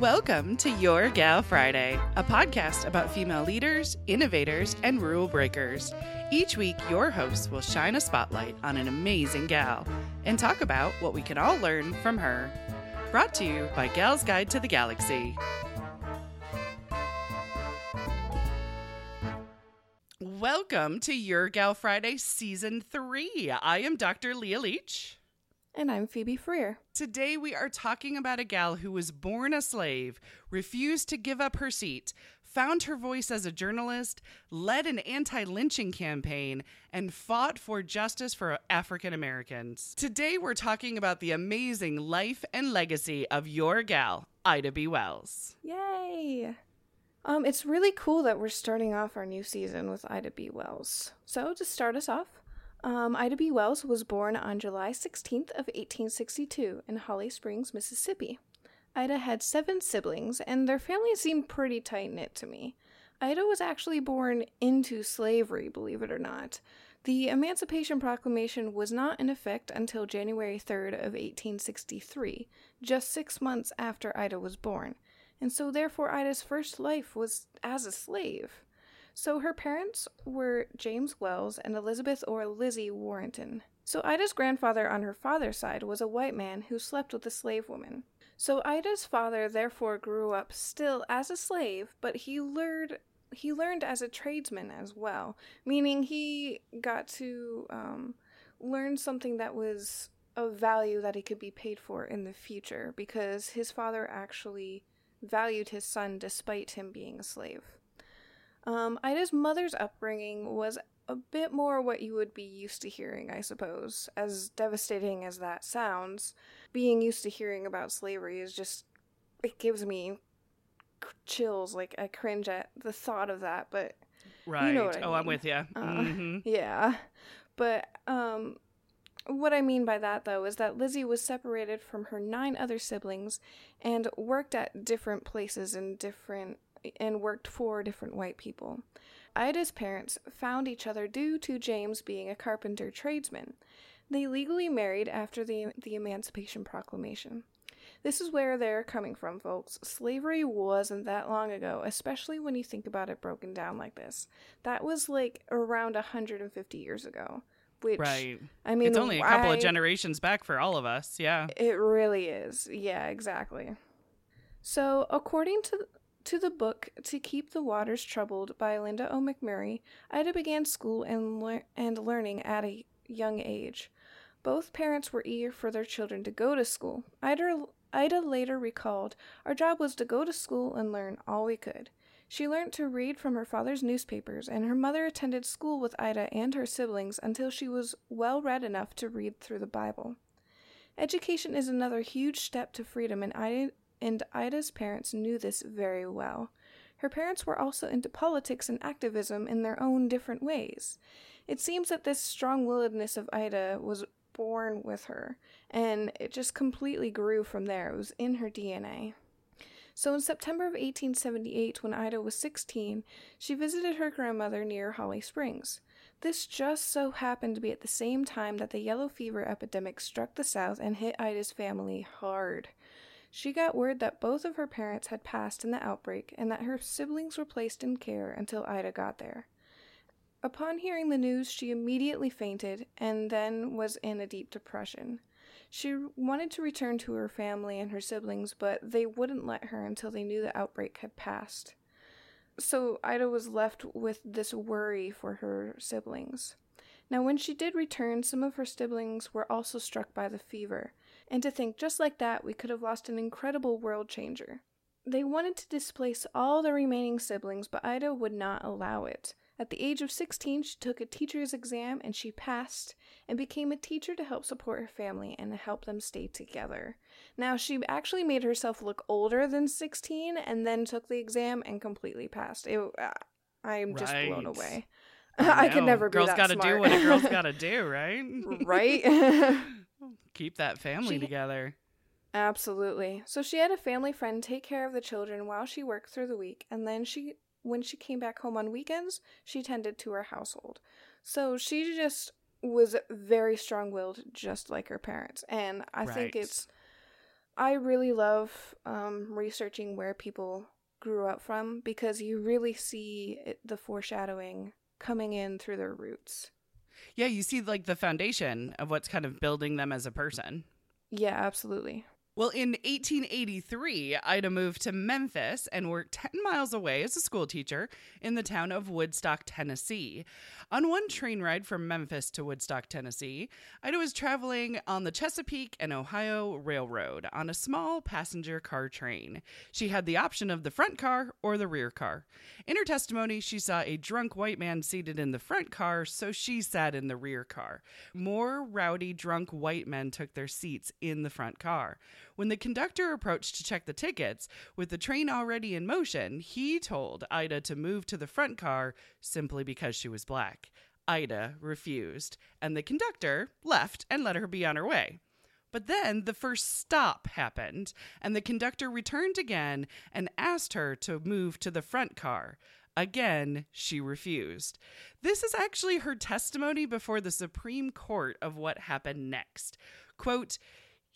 Welcome to Your Gal Friday, a podcast about female leaders, innovators, and rule breakers. Each week, your hosts will shine a spotlight on an amazing gal and talk about what we can all learn from her. Brought to you by Gal's Guide to the Galaxy. Welcome to Your Gal Friday Season 3. I am Dr. Leah Leach. And I'm Phoebe Freer. Today we are talking about a gal who was born a slave, refused to give up her seat, found her voice as a journalist, led an anti lynching campaign, and fought for justice for African Americans. Today we're talking about the amazing life and legacy of your gal, Ida B. Wells. Yay! Um, it's really cool that we're starting off our new season with Ida B. Wells. So, to start us off, um, Ida B. Wells was born on July 16th of 1862 in Holly Springs, Mississippi. Ida had seven siblings, and their family seemed pretty tight knit to me. Ida was actually born into slavery, believe it or not. The Emancipation Proclamation was not in effect until January 3rd of 1863, just six months after Ida was born and so therefore Ida's first life was as a slave. So her parents were James Wells and Elizabeth or Lizzie Warrenton. So Ida's grandfather on her father's side was a white man who slept with a slave woman. So Ida's father therefore grew up still as a slave, but he learned he learned as a tradesman as well, meaning he got to um, learn something that was of value that he could be paid for in the future because his father actually valued his son despite him being a slave. Um, Ida's mother's upbringing was a bit more what you would be used to hearing, I suppose. As devastating as that sounds, being used to hearing about slavery is just, it gives me chills. Like, I cringe at the thought of that, but. Right. You know oh, mean. I'm with you. Uh, mm-hmm. Yeah. But, um, what I mean by that, though, is that Lizzie was separated from her nine other siblings and worked at different places in different and worked for different white people. Ida's parents found each other due to James being a carpenter tradesman. They legally married after the, the Emancipation Proclamation. This is where they're coming from, folks. Slavery wasn't that long ago, especially when you think about it broken down like this. That was like around 150 years ago. Which, right. I mean, it's only a couple of generations back for all of us. Yeah. It really is. Yeah, exactly. So, according to to the book To Keep the Waters Troubled by Linda O. McMurry, Ida began school and, and learning at a young age. Both parents were eager for their children to go to school. Ida, Ida later recalled, Our job was to go to school and learn all we could. She learned to read from her father's newspapers, and her mother attended school with Ida and her siblings until she was well read enough to read through the Bible. Education is another huge step to freedom, and, Ida, and Ida's parents knew this very well. Her parents were also into politics and activism in their own different ways. It seems that this strong willedness of Ida was born with her, and it just completely grew from there. It was in her DNA. So in September of 1878, when Ida was 16, she visited her grandmother near Holly Springs. This just so happened to be at the same time that the yellow fever epidemic struck the South and hit Ida's family hard. She got word that both of her parents had passed in the outbreak and that her siblings were placed in care until Ida got there. Upon hearing the news, she immediately fainted and then was in a deep depression. She wanted to return to her family and her siblings, but they wouldn't let her until they knew the outbreak had passed. So Ida was left with this worry for her siblings. Now, when she did return, some of her siblings were also struck by the fever, and to think just like that, we could have lost an incredible world changer. They wanted to displace all the remaining siblings, but Ida would not allow it. At the age of 16, she took a teacher's exam and she passed and became a teacher to help support her family and help them stay together. Now, she actually made herself look older than 16 and then took the exam and completely passed. It, uh, I'm just right. blown away. I, I could never be girls that gotta smart. do what a girl's gotta do, right? right? Keep that family she, together. Absolutely. So she had a family friend take care of the children while she worked through the week, and then she when she came back home on weekends, she tended to her household. So she just was very strong willed, just like her parents. And I right. think it's I really love um, researching where people grew up from because you really see it, the foreshadowing coming in through their roots. Yeah, you see like the foundation of what's kind of building them as a person. Yeah, absolutely. Well, in 1883, Ida moved to Memphis and worked 10 miles away as a school teacher in the town of Woodstock, Tennessee. On one train ride from Memphis to Woodstock, Tennessee, Ida was traveling on the Chesapeake and Ohio Railroad on a small passenger car train. She had the option of the front car or the rear car. In her testimony, she saw a drunk white man seated in the front car, so she sat in the rear car. More rowdy, drunk white men took their seats in the front car. When the conductor approached to check the tickets, with the train already in motion, he told Ida to move to the front car simply because she was black. Ida refused, and the conductor left and let her be on her way. But then the first stop happened, and the conductor returned again and asked her to move to the front car. Again, she refused. This is actually her testimony before the Supreme Court of what happened next. Quote,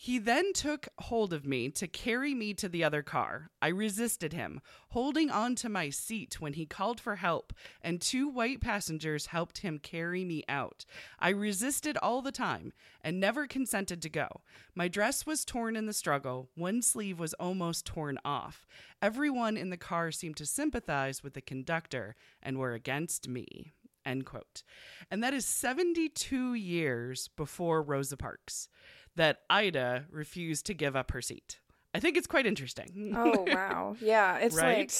he then took hold of me to carry me to the other car. I resisted him, holding on to my seat when he called for help, and two white passengers helped him carry me out. I resisted all the time and never consented to go. My dress was torn in the struggle, one sleeve was almost torn off. Everyone in the car seemed to sympathize with the conductor and were against me. End quote. And that is 72 years before Rosa Parks that Ida refused to give up her seat. I think it's quite interesting. Oh, wow. Yeah, it's right? like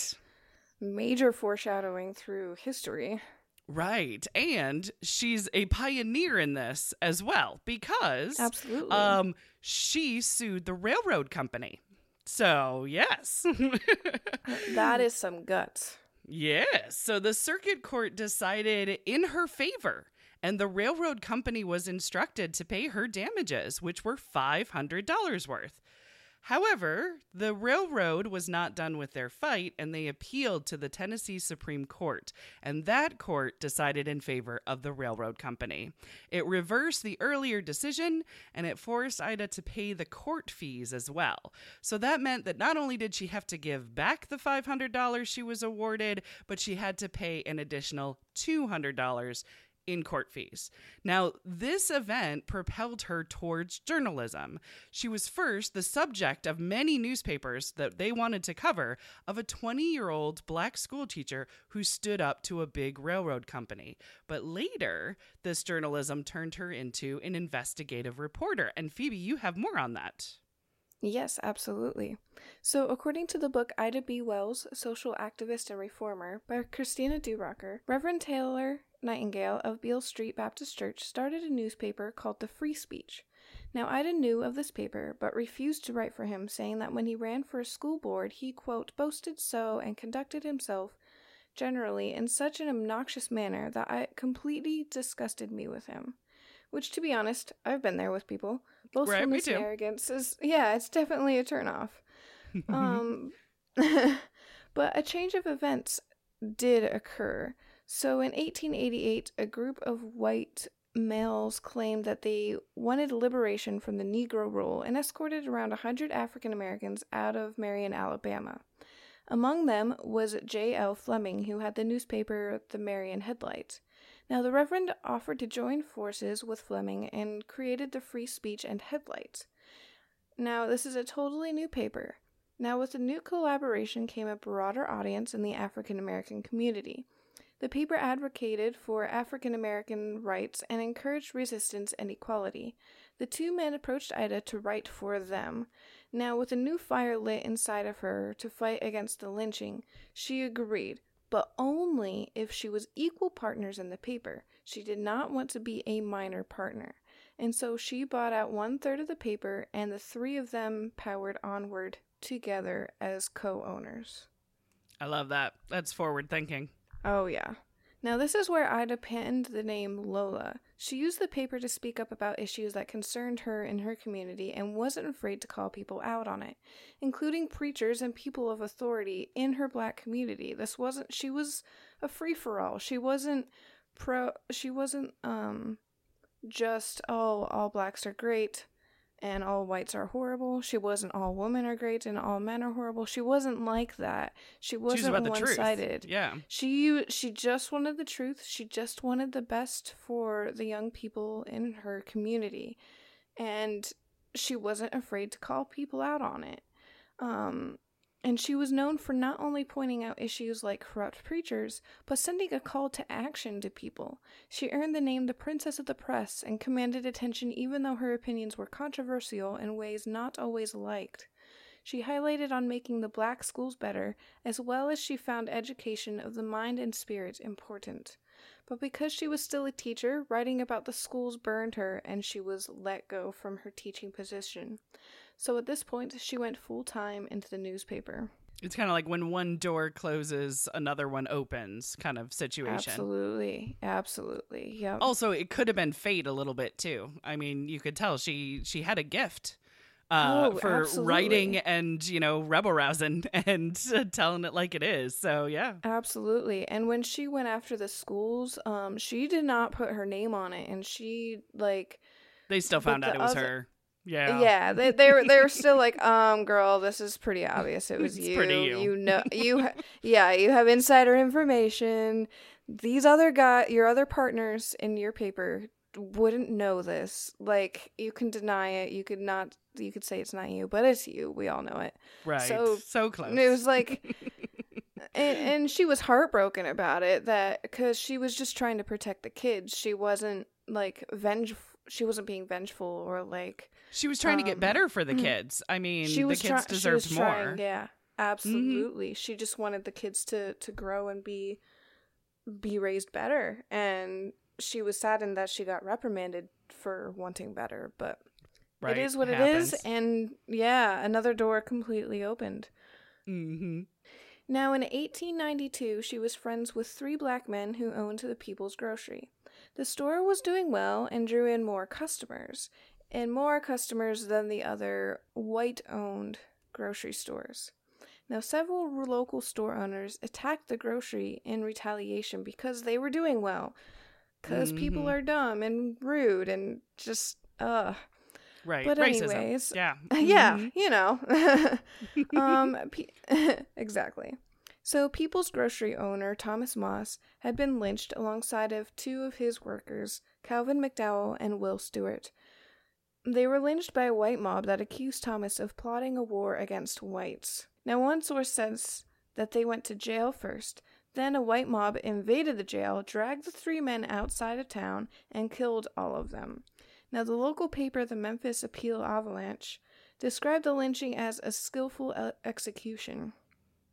major foreshadowing through history. Right. And she's a pioneer in this as well because Absolutely. um she sued the railroad company. So, yes. that is some guts. yes. So the circuit court decided in her favor and the railroad company was instructed to pay her damages, which were $500 worth. However, the railroad was not done with their fight and they appealed to the Tennessee Supreme Court, and that court decided in favor of the railroad company. It reversed the earlier decision and it forced Ida to pay the court fees as well. So that meant that not only did she have to give back the $500 she was awarded, but she had to pay an additional $200 in court fees. Now, this event propelled her towards journalism. She was first the subject of many newspapers that they wanted to cover of a 20 year old black schoolteacher who stood up to a big railroad company. But later, this journalism turned her into an investigative reporter. And Phoebe, you have more on that. Yes, absolutely. So, according to the book Ida B. Wells, Social Activist and Reformer by Christina Durocker, Reverend Taylor Nightingale of Beale Street Baptist Church started a newspaper called the Free Speech. Now, Ida knew of this paper, but refused to write for him, saying that when he ran for a school board, he, quote, boasted so and conducted himself generally in such an obnoxious manner that it completely disgusted me with him. Which, to be honest, I've been there with people. Boastfulness right, and arrogance is, yeah, it's definitely a turnoff. um, but a change of events did occur. So in 1888, a group of white males claimed that they wanted liberation from the Negro rule and escorted around 100 African Americans out of Marion, Alabama. Among them was J.L. Fleming, who had the newspaper The Marion Headlight. Now, the Reverend offered to join forces with Fleming and created the Free Speech and Headlight. Now, this is a totally new paper. Now, with the new collaboration came a broader audience in the African American community. The paper advocated for African American rights and encouraged resistance and equality. The two men approached Ida to write for them. Now, with a new fire lit inside of her to fight against the lynching, she agreed, but only if she was equal partners in the paper. She did not want to be a minor partner. And so she bought out one third of the paper, and the three of them powered onward together as co owners. I love that. That's forward thinking. Oh, yeah. Now, this is where Ida penned the name Iola. She used the paper to speak up about issues that concerned her in her community and wasn't afraid to call people out on it, including preachers and people of authority in her black community. This wasn't, she was a free for all. She wasn't pro, she wasn't, um, just, oh, all blacks are great and all whites are horrible. She wasn't all women are great and all men are horrible. She wasn't like that. She wasn't one sided. Yeah. She she just wanted the truth. She just wanted the best for the young people in her community. And she wasn't afraid to call people out on it. Um and she was known for not only pointing out issues like corrupt preachers, but sending a call to action to people. She earned the name the Princess of the Press and commanded attention even though her opinions were controversial in ways not always liked. She highlighted on making the black schools better, as well as she found education of the mind and spirit important. But because she was still a teacher, writing about the schools burned her and she was let go from her teaching position. So at this point, she went full time into the newspaper. It's kind of like when one door closes, another one opens kind of situation. Absolutely. Absolutely. Yep. Also, it could have been fate a little bit too. I mean, you could tell she she had a gift uh, Oh, for absolutely. writing and you know rebel rousing and uh, telling it like it is. So yeah, Absolutely. And when she went after the schools, um, she did not put her name on it and she like they still found out it was other- her. Yeah, yeah, they they were they were still like, um, girl, this is pretty obvious. It was It's you. pretty you. know, you, ha- yeah, you have insider information. These other guy, your other partners in your paper wouldn't know this. Like, you can deny it. You could not. You could say it's not you, but it's you. We all know it. right. So, So, close. And it was like, and, and she was heartbroken about it that because she was just trying to protect the kids. She wasn't like venge. She wasn't being vengeful or like she was trying to get um, better for the mhm. kids. I mean, she was the kids try- deserved she was more. Trying, yeah, absolutely. She just wanted the kids to to grow and be be raised better, and she was saddened that she got reprimanded for wanting better. But Right. it is what it is, and yeah, another door completely opened. Mm-hmm. Now, in 1892, she was friends with three black men who owned the People's Grocery. The store was doing well and drew in more customers, and more customers than the other white owned grocery stores. Now, several local store owners attacked the grocery in retaliation because they were doing well. Because people Mhm. are dumb and rude and just, ugh. Right. But Racism. anyways, yeah. yeah, Mhm. you know. um, pe- exactly. So, People's Grocery owner Thomas Moss had been lynched alongside of two of his workers, Calvin McDowell and Will Stewart. They were lynched by a white mob that accused Thomas of plotting a war against whites. Now, one source says that they went to jail first. Then a white mob invaded the jail, dragged the three men outside of town, and killed all of them. Now, the local paper, the Memphis Appeal Avalanche, described the lynching as a skillful e- execution.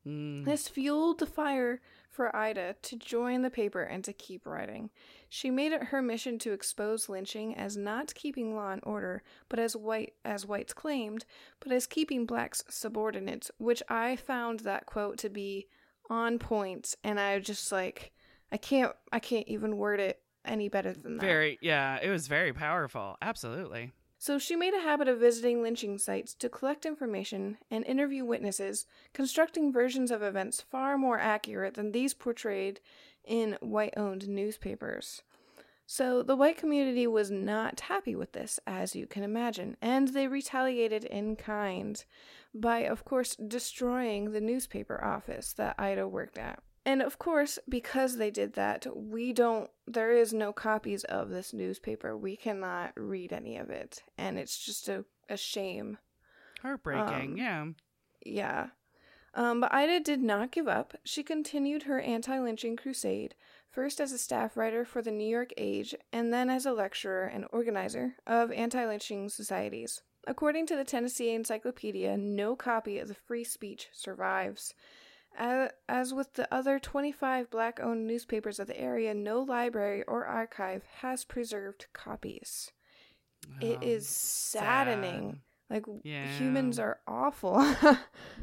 Mm. This fueled the fire for Ida to join the paper and to keep writing. She made it her mission to expose lynching as not keeping law and order, but as white as whites claimed, but as keeping blacks subordinate, which I found that quote to be on point and I just like I can't I can't even word it any better than that. Very. Yeah. It was very powerful. Absolutely. So she made a habit of visiting lynching sites to collect information and interview witnesses, constructing versions of events far more accurate than these portrayed in white owned newspapers. So the white community was not happy with this, as you can imagine, and they retaliated in kind by, of course, destroying the newspaper office that Ida worked at. And of course, because they did that, we don't, there is no copies of this newspaper. We cannot read any of it. And it's just a, a shame. Heartbreaking. Um, yeah. Yeah. Um, but Ida did not give up. She continued her anti lynching crusade, first as a staff writer for the New York Age, and then as a lecturer and organizer of anti lynching societies. According to the Tennessee Encyclopedia, no copy of the Free Speech survives. As with the other 25 black owned newspapers of the area, no library or archive has preserved copies. It Oh, is saddening. Like, Yeah. humans are awful.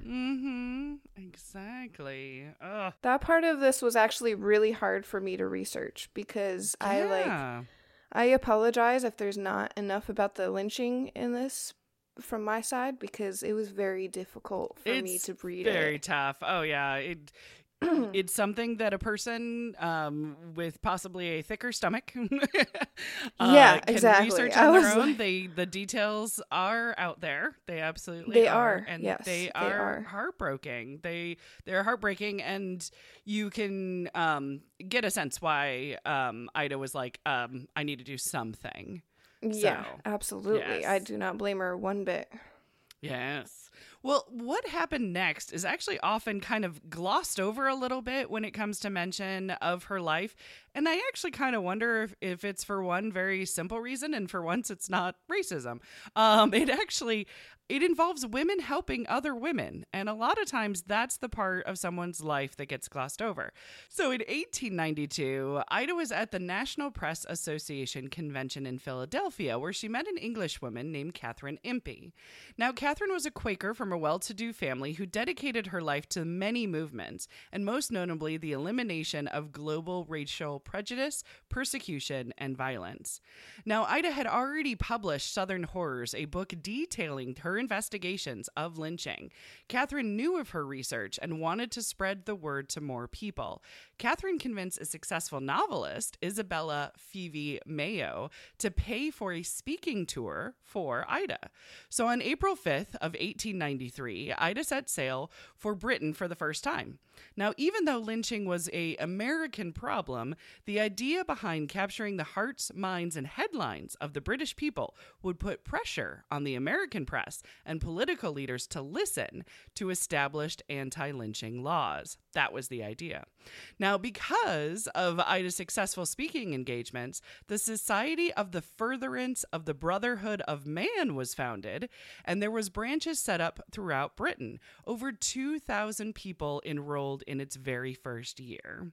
Mm-hmm. Exactly. Ugh. that part of this was actually really hard for me to research because I like I apologize if there's not enough about the lynching in this from my side because it was very difficult for me It's to read very it. tough. Oh yeah. It it's something that a person um, with possibly a thicker stomach uh, Yeah, exactly. research I on their was own. like- They the details are out there. They absolutely They are, are, and yes, they they are, are. heartbreaking. They they're heartbreaking, and you can um, get a sense why um, Ida was like, um, "I need to do something." Yeah, So, absolutely. I do not blame her one bit. Yes. Well, what happened next is actually often kind of glossed over a little bit when it comes to mention of her life. And I actually kind of wonder if, if it's for one very simple reason, and for once it's not racism. Um, it actually it involves women helping other women, and a lot of times that's the part of someone's life that gets glossed over. So in 1892, Ida was at the National Press Association convention in Philadelphia, where she met an Englishwoman named Catherine Impey. Now, Catherine was a Quaker from a well to do family who dedicated her life to many movements, and most notably the elimination of global racial prejudice, persecution, and violence. Now, Ida had already published Southern Horrors, a book detailing her investigations of lynching. Catherine knew of her research and wanted to spread the word to more people. Catherine convinced a successful novelist, Isabella Fyvie Mayo, to pay for a speaking tour for Ida. So on April 5th of 1893, Ida set sail for Britain for the first time. Now, even though lynching was a American problem, the idea behind capturing the hearts, minds, and headlines of the British people would put pressure on the American press and political leaders to listen to established anti-lynching laws. That was the idea. Now, because of Ida's successful speaking engagements, the Society of the Furtherance of the Brotherhood of Man was founded, and there was branches set up throughout Britain. Over 2,000 people enrolled in its very first year.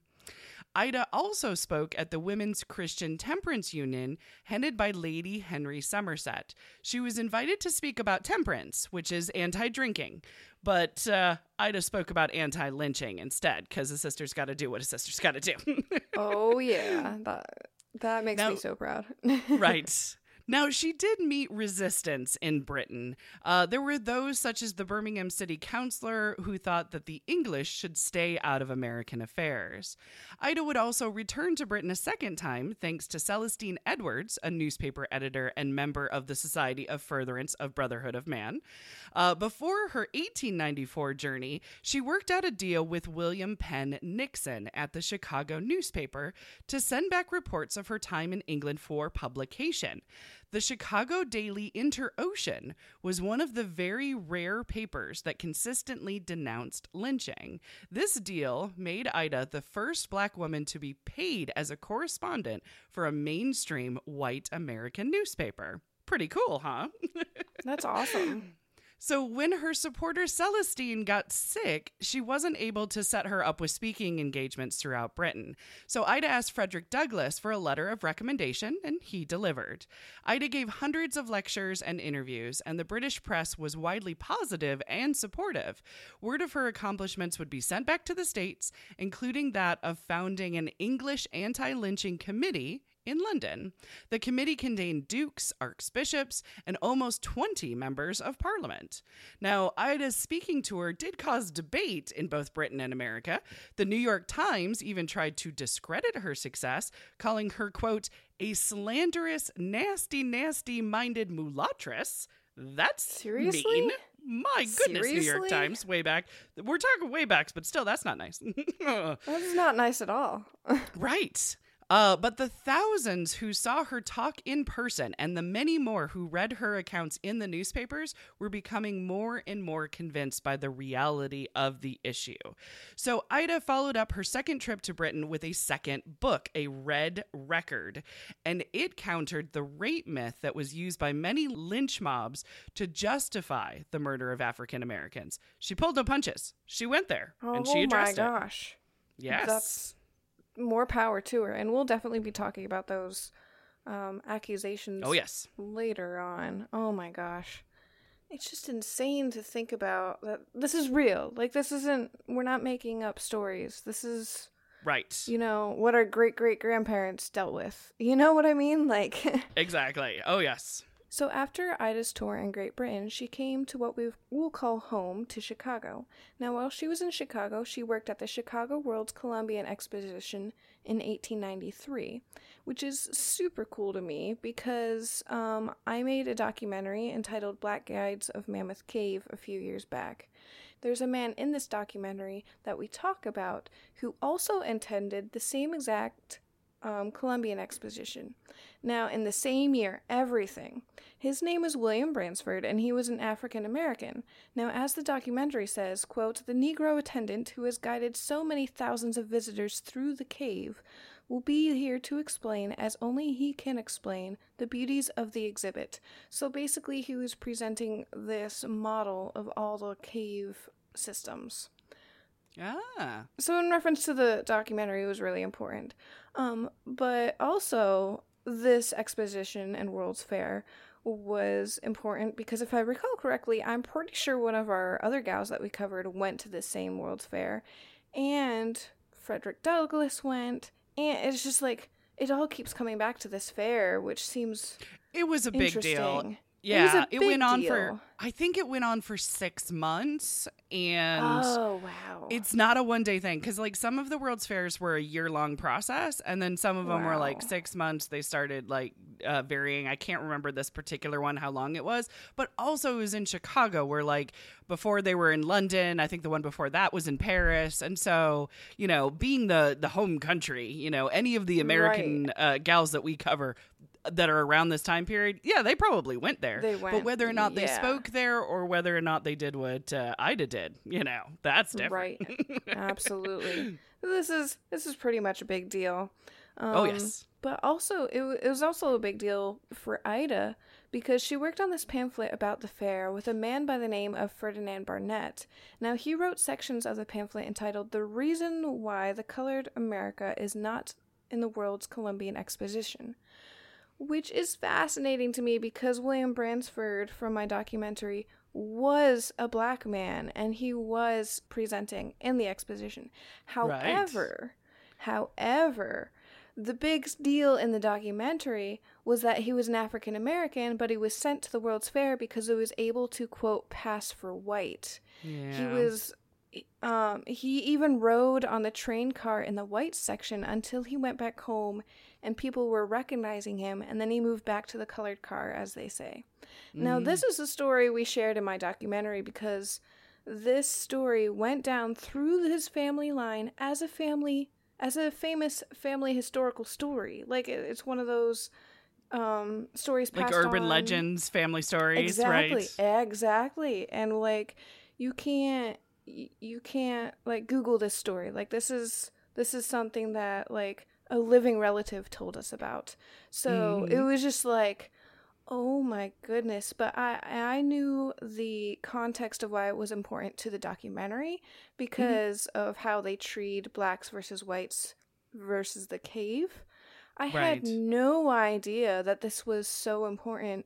Ida also spoke at the Women's Christian Temperance Union, headed by Lady Henry Somerset. She was invited to speak about temperance, which is anti drinking, but uh, Ida spoke about anti lynching instead, because a sister's got to do what a sister's got to do. Oh yeah, that that makes Now- me so proud. right. Now, she did meet resistance in Britain. Uh, there were those, such as the Birmingham City Councillor, who thought that the English should stay out of American affairs. Ida would also return to Britain a second time, thanks to Celestine Edwards, a newspaper editor and member of the Society of Furtherance of Brotherhood of Man. Uh, before her 1894 journey, she worked out a deal with William Penn Nixon at the Chicago newspaper to send back reports of her time in England for publication. The Chicago Daily Inter-Ocean was one of the very rare papers that consistently denounced lynching. This deal made Ida the first black woman to be paid as a correspondent for a mainstream white American newspaper. Pretty cool, huh? That's awesome. So, when her supporter Celestine got sick, she wasn't able to set her up with speaking engagements throughout Britain. So, Ida asked Frederick Douglass for a letter of recommendation, and he delivered. Ida gave hundreds of lectures and interviews, and the British press was widely positive and supportive. Word of her accomplishments would be sent back to the States, including that of founding an English anti lynching committee in London. The committee contained dukes, archbishops, and almost 20 members of parliament. Now, Ida's speaking tour did cause debate in both Britain and America. The New York Times even tried to discredit her success, calling her, quote, a slanderous, nasty, nasty minded mulatress. That's Seriously? mean. My goodness, New York Times, way back. We're talking way backs, but still, that's not nice. That's not nice at all. Right. Uh, but the thousands who saw her talk in person and the many more who read her accounts in the newspapers were becoming more and more convinced by the reality of the issue. So Ida followed up her second trip to Britain with a second book, A Red Record, and it countered the rape myth that was used by many lynch mobs to justify the murder of African Americans. She pulled no punches. She went there Oh and she addressed it. Oh my gosh. Yes. That's more power to her. And we'll definitely be talking about those um, accusations Oh, yes. later on. Oh my gosh. It's just insane to think about that this is real. Like this isn't we're not making up stories. This is Right. you know what our great great grandparents dealt with. You know what I mean? Like Exactly. Oh, yes. So after Ida's tour in Great Britain, she came to what we will call home to Chicago. Now, while she was in Chicago, she worked at the Chicago World's Columbian Exposition in 1893, which is super cool to me because um, I made a documentary entitled Black Guides of Mammoth Cave a few years back. There's a man in this documentary that we talk about who also attended the same exact um, Columbian Exposition. Now, in the same year, everything. His name was William Bransford, and he was an African American. Now, as the documentary says, quote, the Negro attendant who has guided so many thousands of visitors through the cave will be here to explain, as only he can explain, the beauties of the exhibit. So basically, he was presenting this model of all the cave systems. Ah. So, in reference to the documentary, it was really important. Um, but also, this exposition and World's Fair was important because if I recall correctly, I'm pretty sure one of our other gals that we covered went to the same World's Fair, and Frederick Douglass went, and it's just like it all keeps coming back to this fair, which seems It was a big deal. Yeah, it, it, went on for. I think it went on for 6 months and Oh wow! It's not a one day thing because, like, some of the World's Fairs were a year long process, and then some of them were like six months. They started like uh, varying. I can't remember this particular one how long it was, but also it was in Chicago, where like before they were in London. I think the one before that was in Paris, and so you know, being the the home country, you know, any of the American uh, gals that we cover that are around this time period, yeah, they probably went there. They but whether or not they yeah. spoke there or whether or not they did what uh, Ida did, you know, that's different. Right. Absolutely. this is this is pretty much a big deal. Um, Oh, yes. But also, it, it was also a big deal for Ida because she worked on this pamphlet about the fair with a man by the name of Ferdinand Barnett. Now, he wrote sections of the pamphlet entitled The Reason Why the Colored America is Not in the World's Columbian Exposition, which is fascinating to me because William Bransford from my documentary was a black man and he was presenting in the exposition. However, however, the big deal in the documentary was that he was an African American, but he was sent to the World's Fair because he was able to quote pass for white. Yeah. He was um he even rode on the train car in the white section until he went back home and people were recognizing him and then he moved back to the colored car as they say. Now Mm. this is a story we shared in my documentary because this story went down through his family line as a family as a famous family historical story. Like it- it's one of those um stories like urban on- legends, family stories, exactly right? exactly and like you can't you can't like google this story like this is this is something that like a living relative told us about so it Mhm. was just like oh my goodness but i i knew the context of why it was important to the documentary because of how they treat blacks versus whites versus the cave i Right. had no idea that this was so important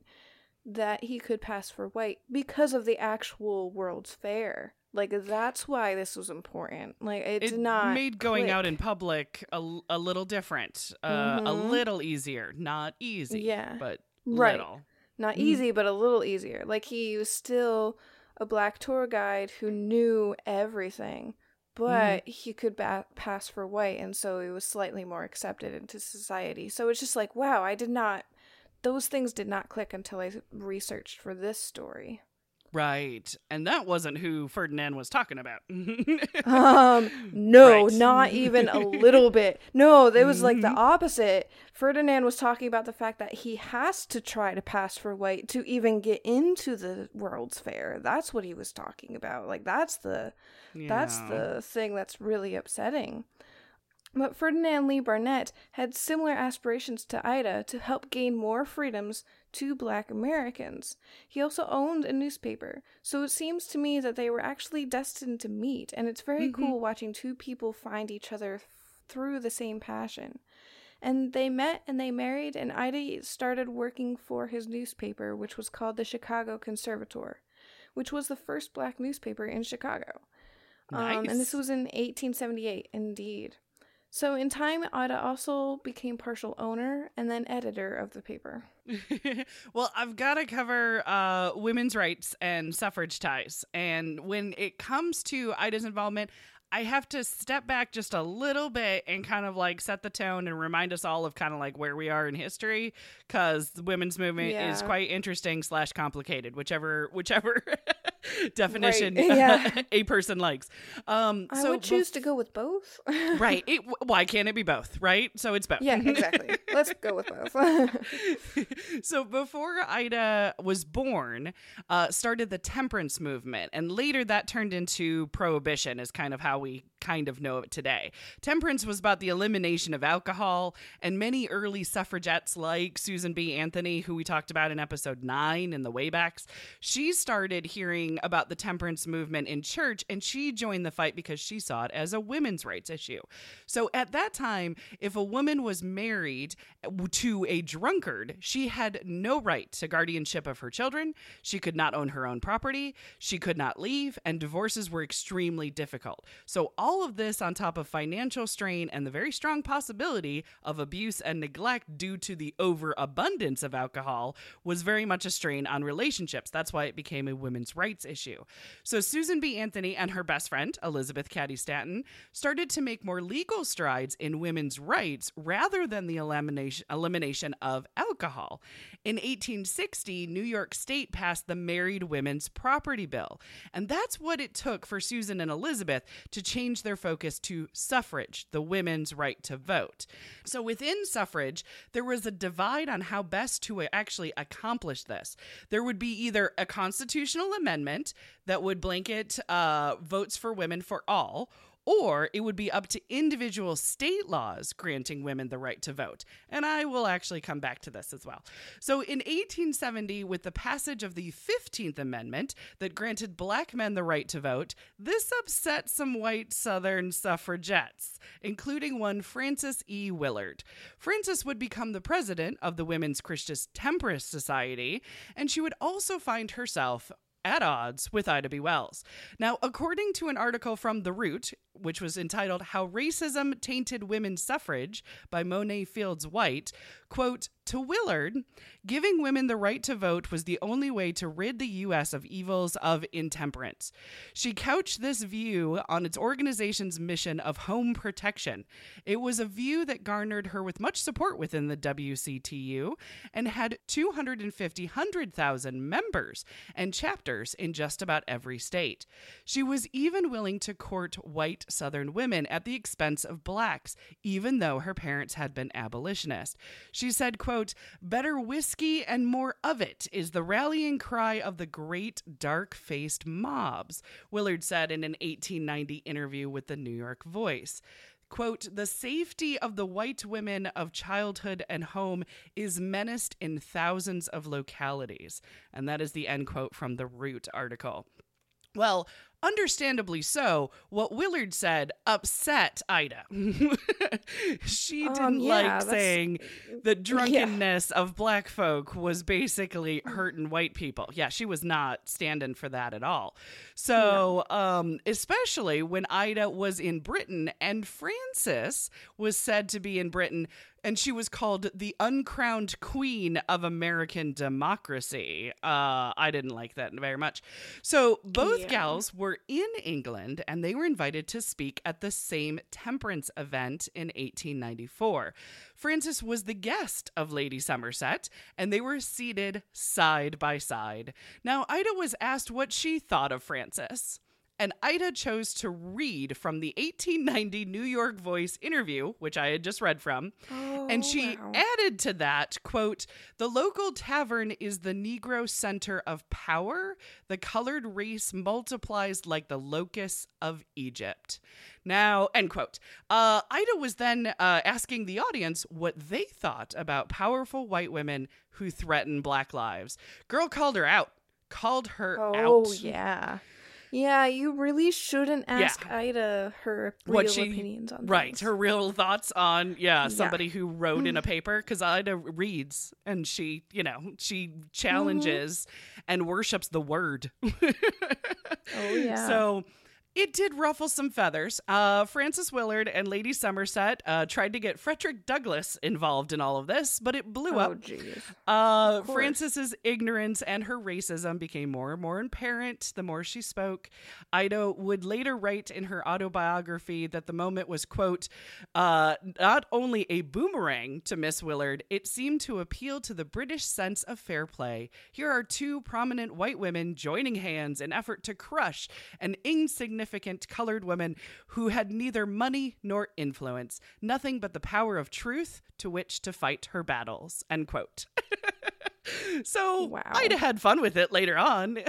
that he could pass for white because of the actual World's Fair. Like that's why this was important. Like it, It did not made going out in public a, a little different, uh, a Mhm. little easier, not easy, Yeah. but Right. little. not Mhm. easy, but a little easier. Like he was still a black tour guide who knew everything, but Mm-hmm. he could ba- pass for white, and so he was slightly more accepted into society. So it's just like, wow, I did not. Those things did not click until I researched for this story. Right, and that wasn't who Ferdinand was talking about. Um, no, Right. not even a little bit. No, it was like the Mhm. opposite. Ferdinand was talking about the fact that he has to try to pass for white to even get into the World's Fair. That's what he was talking about. Like that's the that's the thing that's really upsetting. But Ferdinand Lee Barnett had similar aspirations to Ida to help gain more freedoms to black Americans. He also owned a newspaper, so it seems to me that they were actually destined to meet, and it's very Mhm. cool watching two people find each other through the same passion. And they met and they married, and Ida started working for his newspaper, which was called the Chicago Conservator, which was the first black newspaper in Chicago. Um, and this was in 1878, indeed. So, in time, Ida also became partial owner and then editor of the paper. well, I've got to cover uh, women's rights and suffrage ties. And when it comes to Ida's involvement, I have to step back just a little bit and kind of like set the tone and remind us all of kind of like where we are in history because the women's movement Yeah. is quite interesting slash complicated, whichever whichever definition Right, yeah. a person likes. Um, I so would choose to go with both. right. It, why can't it be both? Right. So it's both. yeah, exactly. Let's go with both. so before Ida was born, uh, started the temperance movement, and later that turned into prohibition, is kind of how we kind of know it today. Temperance was about the elimination of alcohol, and many early suffragettes like Susan B. Anthony, who we talked about in episode nine in the Waybacks, she started hearing about the temperance movement in church, and she joined the fight because she saw it as a women's rights issue. So at that time, if a woman was married to a drunkard, she had no right to guardianship of her children. She could not own her own property. She could not leave, and divorces were extremely difficult. So, all of this on top of financial strain and the very strong possibility of abuse and neglect due to the overabundance of alcohol was very much a strain on relationships. That's why it became a women's rights issue. So, Susan B. Anthony and her best friend, Elizabeth Cady Stanton, started to make more legal strides in women's rights rather than the elimination, elimination of alcohol. In 1860, New York State passed the Married Women's Property Bill. And that's what it took for Susan and Elizabeth to change their focus to suffrage, the women's right to vote. So within suffrage, there was a divide on how best to actually accomplish this. There would be either a constitutional amendment that would blanket uh, votes for women for all, or it would be up to individual state laws granting women the right to vote. And I will actually come back to this as well. So in 1870, with the passage of the 15th Amendment that granted black men the right to vote, this upset some white Southern suffragettes, including one Frances E. Willard. Frances would become the president of the Women's Christian Temperance Society, and she would also find herself at odds with Ida B. Wells. Now, according to an article from The Root, which was entitled How Racism Tainted Women's Suffrage by Monet Fields White, quote, to Willard, giving women the right to vote was the only way to rid the U.S. of evils of intemperance. She couched this view on its organization's mission of home protection. It was a view that garnered her with much support within the WCTU and had 250 100,000 members and chapters in just about every state. She was even willing to court white Southern women at the expense of blacks, even though her parents had been abolitionists. She said, quote, better whiskey and more of it is the rallying cry of the great dark-faced mobs, Willard said in an 1890 interview with the New York Voice. Quote, the safety of the white women of childhood and home is menaced in thousands of localities. And that is the end quote from the Root article. Well, understandably so, what Willard said upset Ida. she Um, didn't yeah, like saying the drunkenness of black folk was basically hurting white people. Yeah, she was not standing for that at all. So, um, especially when Ida was in Britain and Frances was said to be in Britain and she was called the uncrowned queen of American democracy. Uh, I didn't like that very much. So both Yeah. gals were in England and they were invited to speak at the same temperance event in 1894. Frances was the guest of Lady Somerset and they were seated side by side. Now, Ida was asked what she thought of Frances. And Ida chose to read from the 1890 New York Voice interview, which I had just read from. and she wow. added to that, quote, the local tavern is the Negro center of power. The colored race multiplies like the locusts of Egypt. Now, end quote. Uh, Ida was then uh, asking the audience what they thought about powerful white women who threaten black lives. Girl called her out. Called her Oh out. yeah, yeah. You really shouldn't Yeah. ask Ida her real What she- opinions on Right, things. her real thoughts on yeah, Yeah. somebody who wrote in a mm-hmm. paper because Ida reads and she, you know, she mm-hmm. challenges and worships the word. Oh yeah. So it did ruffle some feathers. Uh, Frances Willard and Lady Somerset uh, tried to get Frederick Douglass involved in all of this, but it blew Oh, up. Uh, course. Frances's ignorance and her racism became more and more apparent the more she spoke. Ida would later write in her autobiography that the moment was, quote, uh, not only a boomerang to Miss Willard, it seemed to appeal to the British sense of fair play. Here are two prominent white women joining hands in effort to crush an insignificant colored woman who had neither money nor influence, nothing but the power of truth to which to fight her battles. End quote. so Wow. Ida had fun with it later on.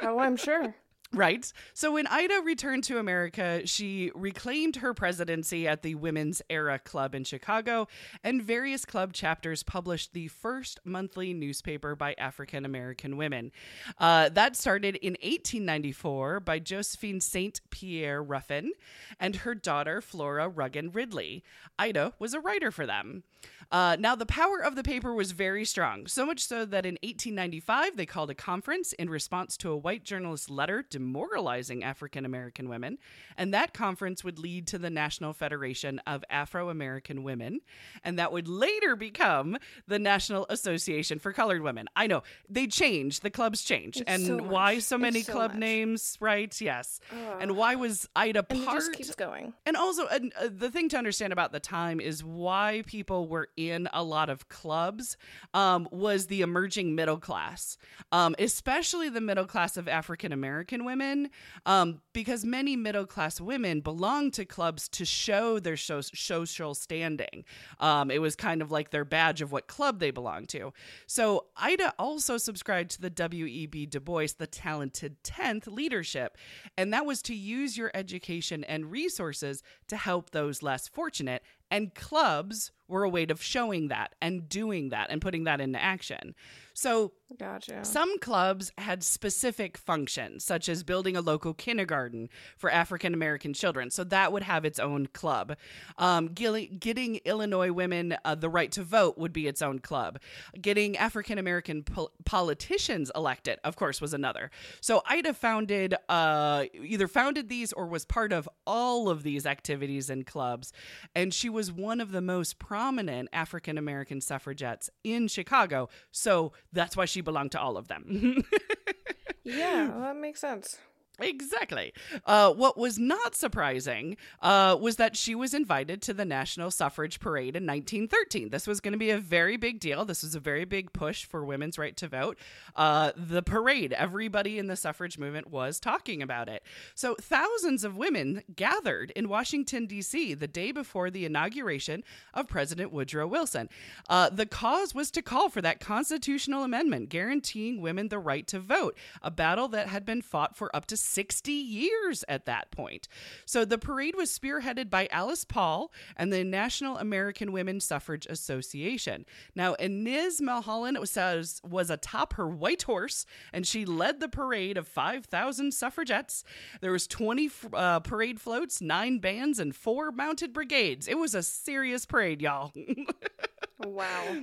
Oh, I'm sure. Right. So when Ida returned to America, she reclaimed her presidency at the Women's Era Club in Chicago, and various club chapters published the first monthly newspaper by African American women. Uh, that started in 1894 by Josephine St. Pierre Ruffin and her daughter Flora Ruffin Ridley. Ida was a writer for them. Uh, now, the power of the paper was very strong, so much so that in 1895 they called a conference in response to a white journalist's letter demoralizing African American women. And that conference would lead to the National Federation of Afro American Women. And that would later become the National Association for Colored Women. I know, they changed, the clubs changed. It's and so why so many so club much. names, right? Yes. And why was Ida And it just keeps going. And also, uh, the thing to understand about the time is why people were in a lot of clubs um, was the emerging middle class, um, especially the middle class of African American women, um, because many middle class women belonged to clubs to show their so- social standing. Um, it was kind of like their badge of what club they belonged to. So Ida also subscribed to the W.E.B. Du Bois, the talented 10th leadership, and that was to use your education and resources to help those less fortunate. And clubs were a way of showing that and doing that and putting that into action. So Gotcha. some clubs had specific functions, such as building a local kindergarten for African American children. So that would have its own club. Um, getting Illinois women uh, the right to vote would be its own club. Getting African American pol- politicians elected, of course, was another. So Ida founded, uh, either founded these or was part of all of these activities and clubs. And she was one of the most prominent African American suffragettes in Chicago. So that's why she belonged to all of them. yeah, well, that makes sense. Exactly. Uh, what was not surprising uh, was that she was invited to the National Suffrage Parade in 1913. This was going to be a very big deal. This was a very big push for women's right to vote. Uh, the parade, everybody in the suffrage movement was talking about it. So thousands of women gathered in Washington, D.C. the day before the inauguration of President Woodrow Wilson. Uh, the cause was to call for that constitutional amendment guaranteeing women the right to vote, a battle that had been fought for up to 60 years at that point. So the parade was spearheaded by Alice Paul and the National American Women Suffrage Association. Now, Inez Milholland was, says was atop her white horse, and she led the parade of 5,000 suffragettes. There was 20 uh, parade floats, nine bands, and four mounted brigades. It was a serious parade, y'all. Wow.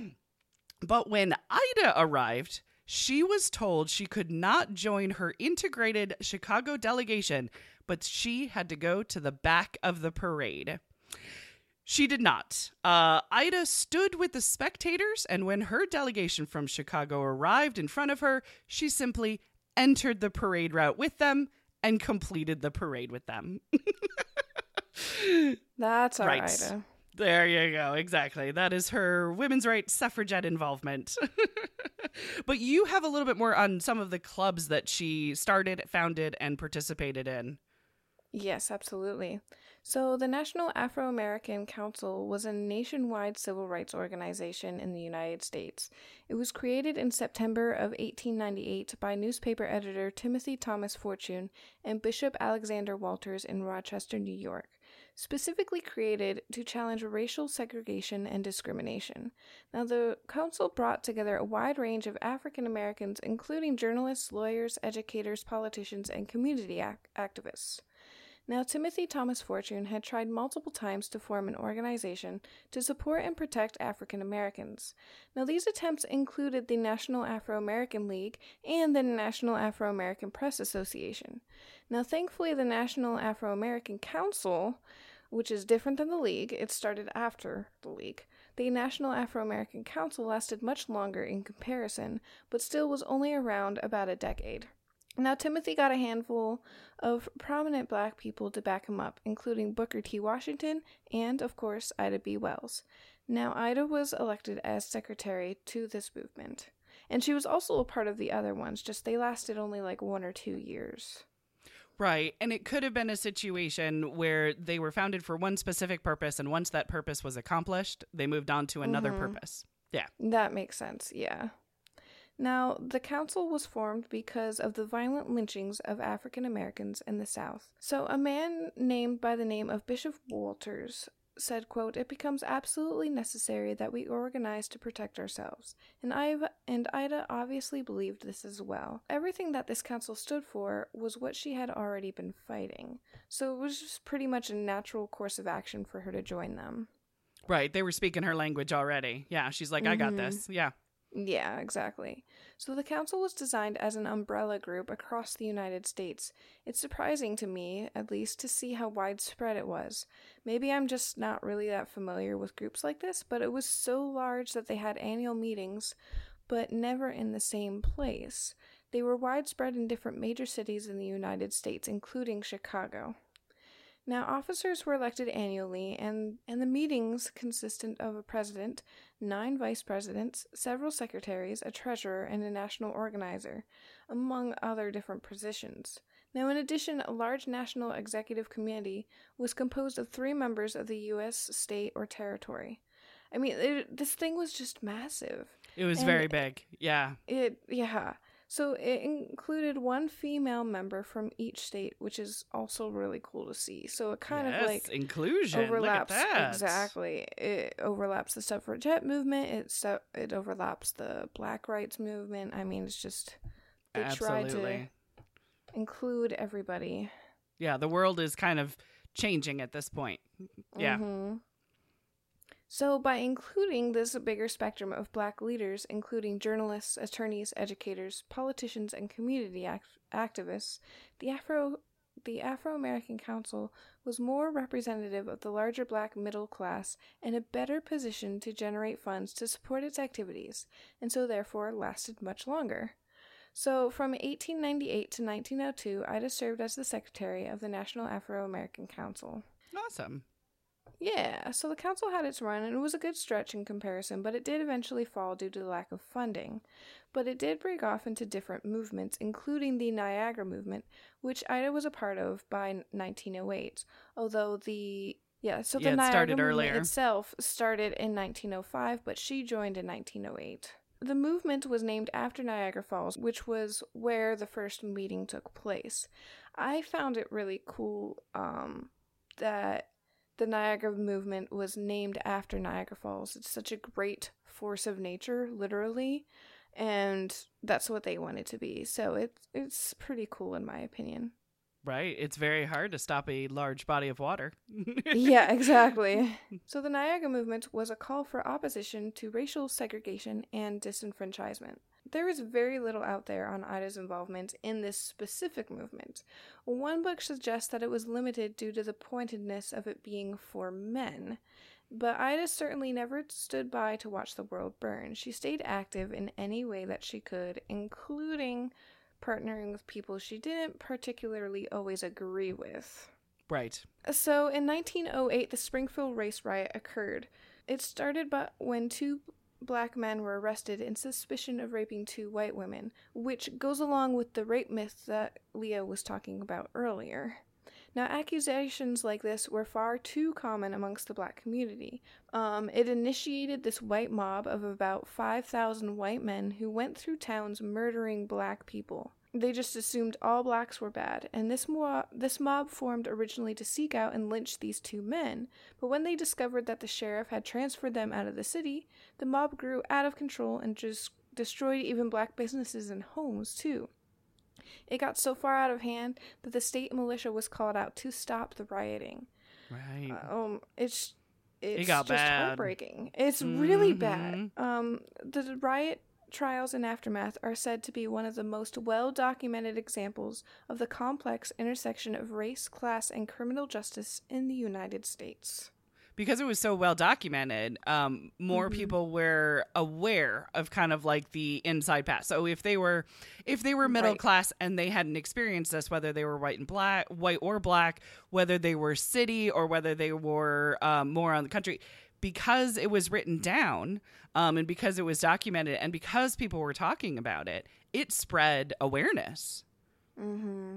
But when Ida arrived, she was told she could not join her integrated Chicago delegation, but she had to go to the back of the parade. She did not. Uh, Ida stood with the spectators, and when her delegation from Chicago arrived in front of her, she simply entered the parade route with them and completed the parade with them. That's all Right. right. Ida. There you go. Exactly. That is her women's rights suffragette involvement. but you have a little bit more on some of the clubs that she started, founded, and participated in. Yes, absolutely. So, the National Afro American Council was a nationwide civil rights organization in the United States. It was created in September of 1898 by newspaper editor Timothy Thomas Fortune and Bishop Alexander Walters in Rochester, New York. Specifically created to challenge racial segregation and discrimination. Now, the council brought together a wide range of African Americans, including journalists, lawyers, educators, politicians, and community ac- activists. Now, Timothy Thomas Fortune had tried multiple times to form an organization to support and protect African Americans. Now, these attempts included the National Afro American League and the National Afro American Press Association. Now, thankfully, the National Afro American Council, which is different than the League, it started after the League. The National Afro American Council lasted much longer in comparison, but still was only around about a decade. Now, Timothy got a handful of prominent black people to back him up, including Booker T. Washington and, of course, Ida B. Wells. Now, Ida was elected as secretary to this movement, and she was also a part of the other ones, just they lasted only like one or two years. Right. And it could have been a situation where they were founded for one specific purpose, and once that purpose was accomplished, they moved on to another mm-hmm. purpose. Yeah. That makes sense. Yeah. Now, the council was formed because of the violent lynchings of African Americans in the South. So, a man named by the name of Bishop Walters said, quote, It becomes absolutely necessary that we organize to protect ourselves. And, Iva, and Ida obviously believed this as well. Everything that this council stood for was what she had already been fighting. So it was just pretty much a natural course of action for her to join them. Right. They were speaking her language already. Yeah. She's like, I got mm-hmm. this. Yeah. Yeah, exactly. So the council was designed as an umbrella group across the United States. It's surprising to me, at least, to see how widespread it was. Maybe I'm just not really that familiar with groups like this, but it was so large that they had annual meetings, but never in the same place. They were widespread in different major cities in the United States, including Chicago. Now, officers were elected annually, and, and the meetings consisted of a president, nine vice presidents, several secretaries, a treasurer, and a national organizer, among other different positions. Now, in addition, a large national executive committee was composed of three members of the U.S. state or territory. I mean, it, this thing was just massive. It was and very big. Yeah. It, yeah. So it included one female member from each state, which is also really cool to see. So it kind yes, of like inclusion overlaps exactly. It overlaps the suffragette movement. It so it overlaps the Black rights movement. I mean, it's just they Absolutely. try to include everybody. Yeah, the world is kind of changing at this point. Yeah. Mm-hmm. So, by including this bigger spectrum of black leaders, including journalists, attorneys, educators, politicians, and community act- activists, the Afro the Afro American Council was more representative of the larger black middle class and a better position to generate funds to support its activities, and so therefore lasted much longer. So, from 1898 to 1902, Ida served as the secretary of the National Afro American Council. Awesome. Yeah, so the council had its run and it was a good stretch in comparison, but it did eventually fall due to the lack of funding. But it did break off into different movements, including the Niagara movement, which Ida was a part of by 1908. Although the yeah, so the yeah, Niagara movement earlier. itself started in 1905, but she joined in 1908. The movement was named after Niagara Falls, which was where the first meeting took place. I found it really cool um, that the Niagara movement was named after Niagara Falls. It's such a great force of nature, literally, and that's what they wanted to be. So it's it's pretty cool in my opinion. Right. It's very hard to stop a large body of water. yeah, exactly. So the Niagara movement was a call for opposition to racial segregation and disenfranchisement. There is very little out there on Ida's involvement in this specific movement. One book suggests that it was limited due to the pointedness of it being for men. But Ida certainly never stood by to watch the world burn. She stayed active in any way that she could, including partnering with people she didn't particularly always agree with. Right. So in 1908, the Springfield race riot occurred. It started but when two black men were arrested in suspicion of raping two white women, which goes along with the rape myth that Leah was talking about earlier. Now, accusations like this were far too common amongst the black community. Um, it initiated this white mob of about 5,000 white men who went through towns murdering black people. They just assumed all blacks were bad, and this, mo- this mob formed originally to seek out and lynch these two men. But when they discovered that the sheriff had transferred them out of the city, the mob grew out of control and just destroyed even black businesses and homes, too. it got so far out of hand that the state militia was called out to stop the rioting. Right. Um, it's it's got just bad. heartbreaking. It's really bad. Mhm. Um, the riot trials and aftermath are said to be one of the most well documented examples of the complex intersection of race, class, and criminal justice in the United States. because it was so well documented, um, more Mhm. people were aware of kind of like the inside path. So if they were, if they were middle Right. class and they hadn't experienced this, whether they were white and black, white or black, whether they were city or whether they were um, more on the country, because it was written down um, and because it was documented and because people were talking about it, it spread awareness. Mm-hmm.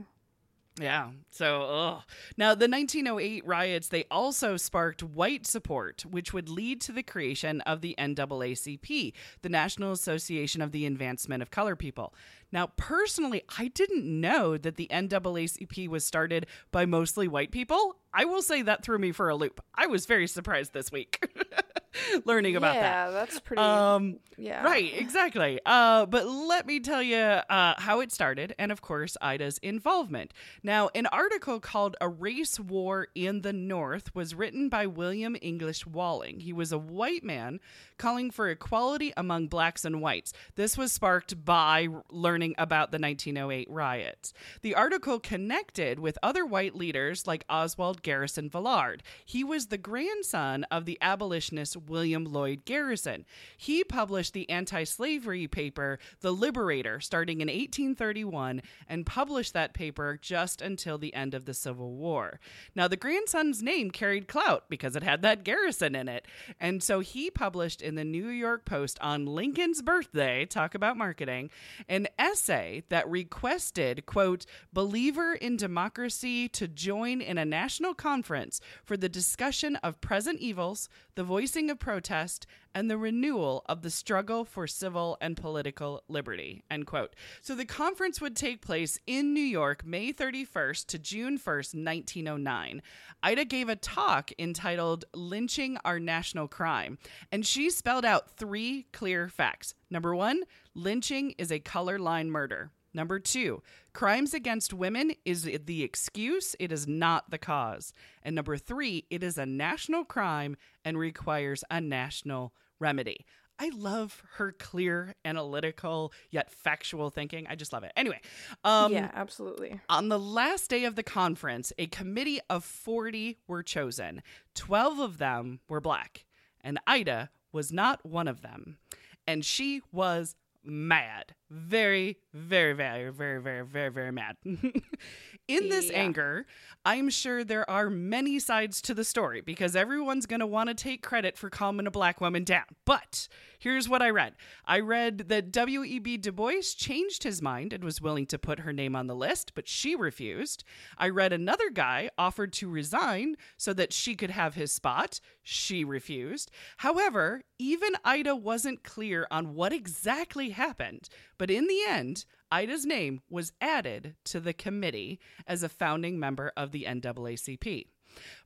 Yeah. So, ugh. now the 1908 riots they also sparked white support, which would lead to the creation of the NAACP, the National Association of the Advancement of Color People. Now, personally, I didn't know that the NAACP was started by mostly white people. I will say that threw me for a loop. I was very surprised this week learning about that. yeah, that's pretty. Um, yeah. Right, exactly. Uh, but let me tell you uh, how it started, and of course, Ida's involvement. Now, an article called A Race War in the North was written by William English Walling. He was a white man calling for equality among blacks and whites. This was sparked by learning about the 1908 riots. The article connected with other white leaders like Oswald Garrison Villard. He was the grandson of the abolitionist William Lloyd Garrison. He published the anti slavery paper, The Liberator, starting in 1831, and published that paper just until the end of the Civil War. Now, the grandson's name carried clout because it had that Garrison in it. And so he published in the New York Post on Lincoln's birthday, talk about marketing, an essay that requested, quote, believer in democracy to join in a national conference for the discussion of present evils, the voicing of protest, and the renewal of the struggle for civil and political liberty, end quote. So the conference would take place in New York May 31st to June 1st, 1909. Ida gave a talk entitled Lynching Our National Crime, and she spelled out three clear facts. Number one, lynching is a color line murder. Number two, crimes against women is the excuse, it is not the cause. And number three, it is a national crime and requires a national remedy. I love her clear, analytical, yet factual thinking. I just love it. Anyway, um, yeah, absolutely. on the last day of the conference, a committee of 40 were chosen. 12 of them were black, and Ida was not one of them. And she was mad. Very, very, very, very, very, very, very mad. In this Yeah. anger, I'm sure there are many sides to the story because everyone's going to want to take credit for calming a black woman down. But here's what I read I read that W.E.B. Du Bois changed his mind and was willing to put her name on the list, but she refused. I read another guy offered to resign so that she could have his spot. She refused. However, even Ida wasn't clear on what exactly happened. But in the end, Ida's name was added to the committee as a founding member of the NAACP.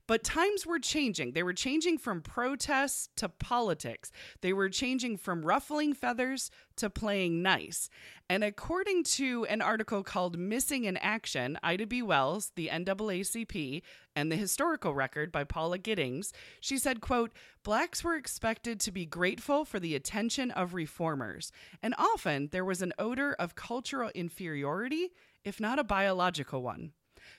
But times were changing. They were changing from protests to politics. They were changing from ruffling feathers to playing nice. And according to an article called Missing in Action, Ida B. Wells, the NAACP, and the historical record by Paula Giddings, she said, quote, Blacks were expected to be grateful for the attention of reformers, and often there was an odor of cultural inferiority, if not a biological one.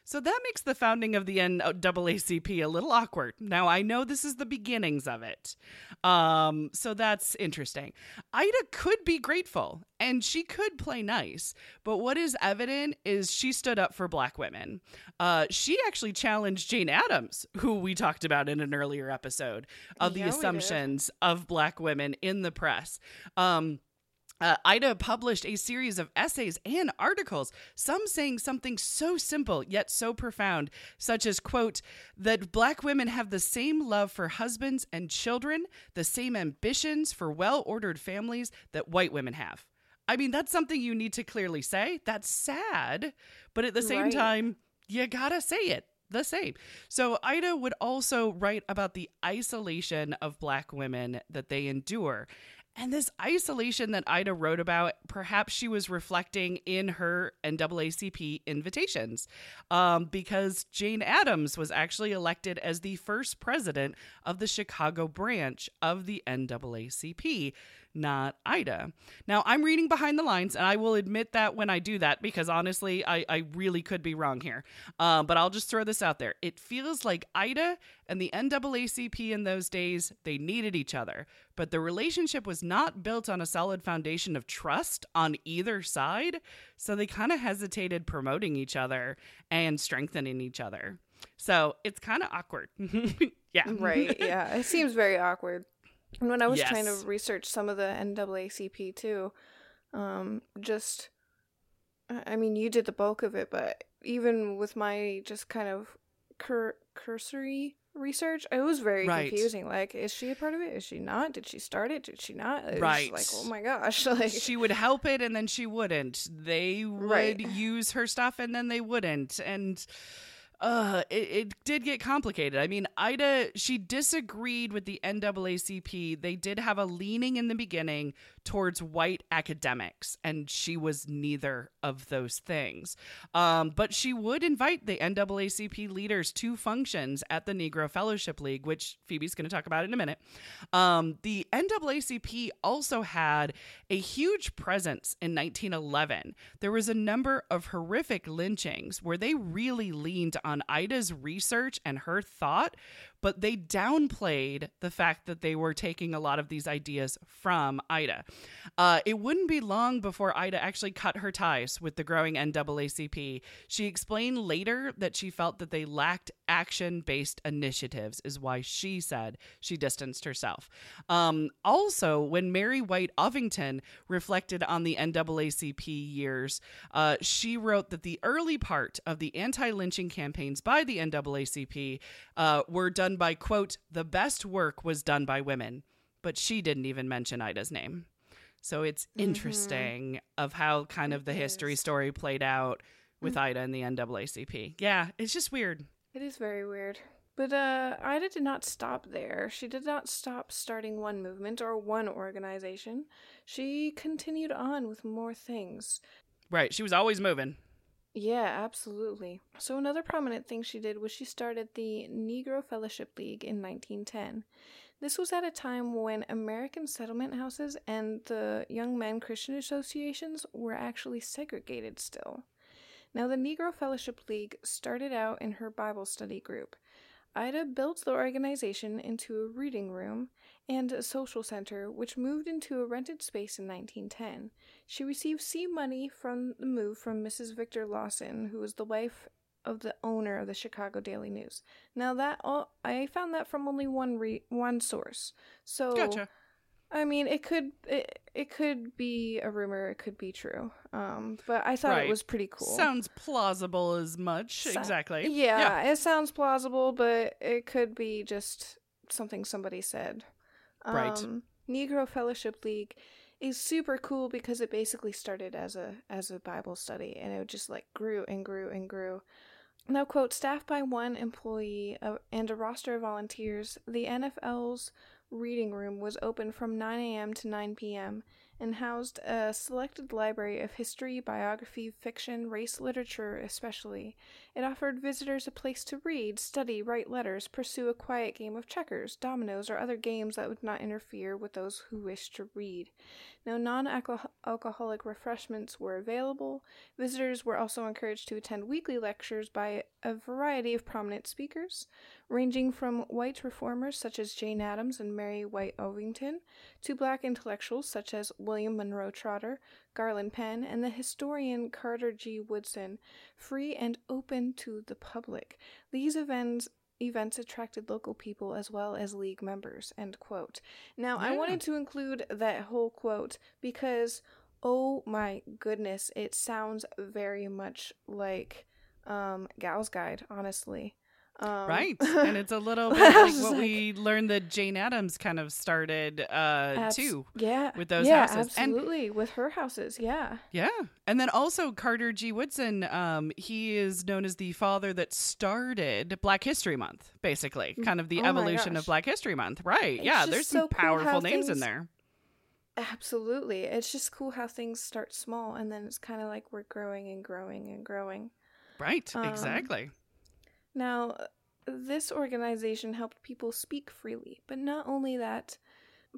So that makes the founding of the NAACP a little awkward. Now, I know this is the beginnings of it. Um, so that's interesting. Ida could be grateful and she could play nice, but what is evident is she stood up for black women. Uh, she actually challenged Jane Addams, who we talked about in an earlier episode, of the Yeah, did. assumptions of black women in the press. Um, uh, Ida published a series of essays and articles, some saying something so simple yet so profound, such as, quote, that black women have the same love for husbands and children, the same ambitions for well ordered families that white women have. I mean, that's something you need to clearly say. That's sad, but at the same Right. time, you gotta say it the same. So Ida would also write about the isolation of black women that they endure. And this isolation that Ida wrote about, perhaps she was reflecting in her NAACP invitations, um, because Jane Addams was actually elected as the first president of the Chicago branch of the NAACP not Ida. Now, I'm reading behind the lines, and I will admit that when I do that, because honestly, I, I really could be wrong here. Um, but I'll just throw this out there. It feels like Ida and the NAACP in those days, they needed each other, but the relationship was not built on a solid foundation of trust on either side. So they kind of hesitated promoting each other and strengthening each other. So it's kind of awkward. yeah. Right. Yeah. It seems very awkward. And when I was Yes. trying to research some of the NAACP too, um, just, I mean, you did the bulk of it, but even with my just kind of cur- cursory research, it was very Right. confusing. Like, is she a part of it? Is she not? Did she start it? Did she not? It Right. like, oh my gosh. Like, she would help it and then she wouldn't. They would Right. use her stuff and then they wouldn't. And uh it, it did get complicated. I mean, Ida she disagreed with the NAACP. They did have a leaning in the beginning towards white academics, and she was neither of those things. Um, but she would invite the NAACP leaders to functions at the Negro Fellowship League, which Phoebe's going to talk about in a minute. Um, the NAACP also had a huge presence in 1911. There was a number of horrific lynchings where they really leaned on Ida's research and her thought, but they downplayed the fact that they were taking a lot of these ideas from Ida. Uh, it wouldn't be long before Ida actually cut her ties with the growing NAACP. She explained later that she felt that they lacked action based initiatives, is why she said she distanced herself. Um, also, when Mary White Ovington reflected on the NAACP years, uh, she wrote that the early part of the anti lynching campaigns by the NAACP uh, were done by, quote, the best work was done by women. But she didn't even mention Ida's name. So it's interesting of how kind of the history story played out with Ida and the NAACP. Yeah, it's just weird. It is very weird. But uh, Ida did not stop there. She did not stop starting one movement or one organization. She continued on with more things. Right. She was always moving. Yeah, absolutely. So, another prominent thing she did was she started the Negro Fellowship League in 1910. This was at a time when American settlement houses and the Young Men Christian Associations were actually segregated still. Now, the Negro Fellowship League started out in her Bible study group. Ida built the organization into a reading room and a social center, which moved into a rented space in 1910. She received seed money from the move from Mrs. Victor Lawson, who was the wife of the owner of the Chicago Daily News. Now that all, I found that from only one re, one source. So Gotcha. I mean, it could it, it could be a rumor, it could be true. Um, but I thought Right. it was pretty cool. Sounds plausible as much. So- exactly. Yeah, it sounds plausible, but it could be just something somebody said. Right. Um, Negro Fellowship League is super cool because it basically started as a as a Bible study, and it just like grew and grew and grew. Now, quote, staffed by one employee uh, and a roster of volunteers, the NFL's reading room was open from 9 a.m. to 9 p.m. and housed a selected library of history, biography, fiction, race literature, especially. It offered visitors a place to read, study, write letters, pursue a quiet game of checkers, dominoes, or other games that would not interfere with those who wished to read. Now, non alcoholic refreshments were available. Visitors were also encouraged to attend weekly lectures by a variety of prominent speakers, ranging from white reformers such as Jane Addams and Mary White Ovington to black intellectuals such as William Monroe Trotter, Garland Penn, and the historian Carter G. Woodson, free and open to the public. These events events attracted local people as well as league members end quote. Now i wanted to include that whole quote because oh my goodness it sounds very much like um gal's guide honestly um, Right. And it's a little bit like what like- we learned that Jane Addams kind of started uh abs- too. yeah with those yeah, houses. And- with her houses yeah Yeah. And then also Carter G. Woodson, um, he is known as the father that started Black History Month, basically. Kind of the Oh evolution of Black History Month. Right. It's yeah, there's so some cool powerful names in there. Absolutely. It's just cool how things start small and then it's kind of like we're growing and growing and growing. Right, Um, exactly. Now, this organization helped people speak freely, but not only that,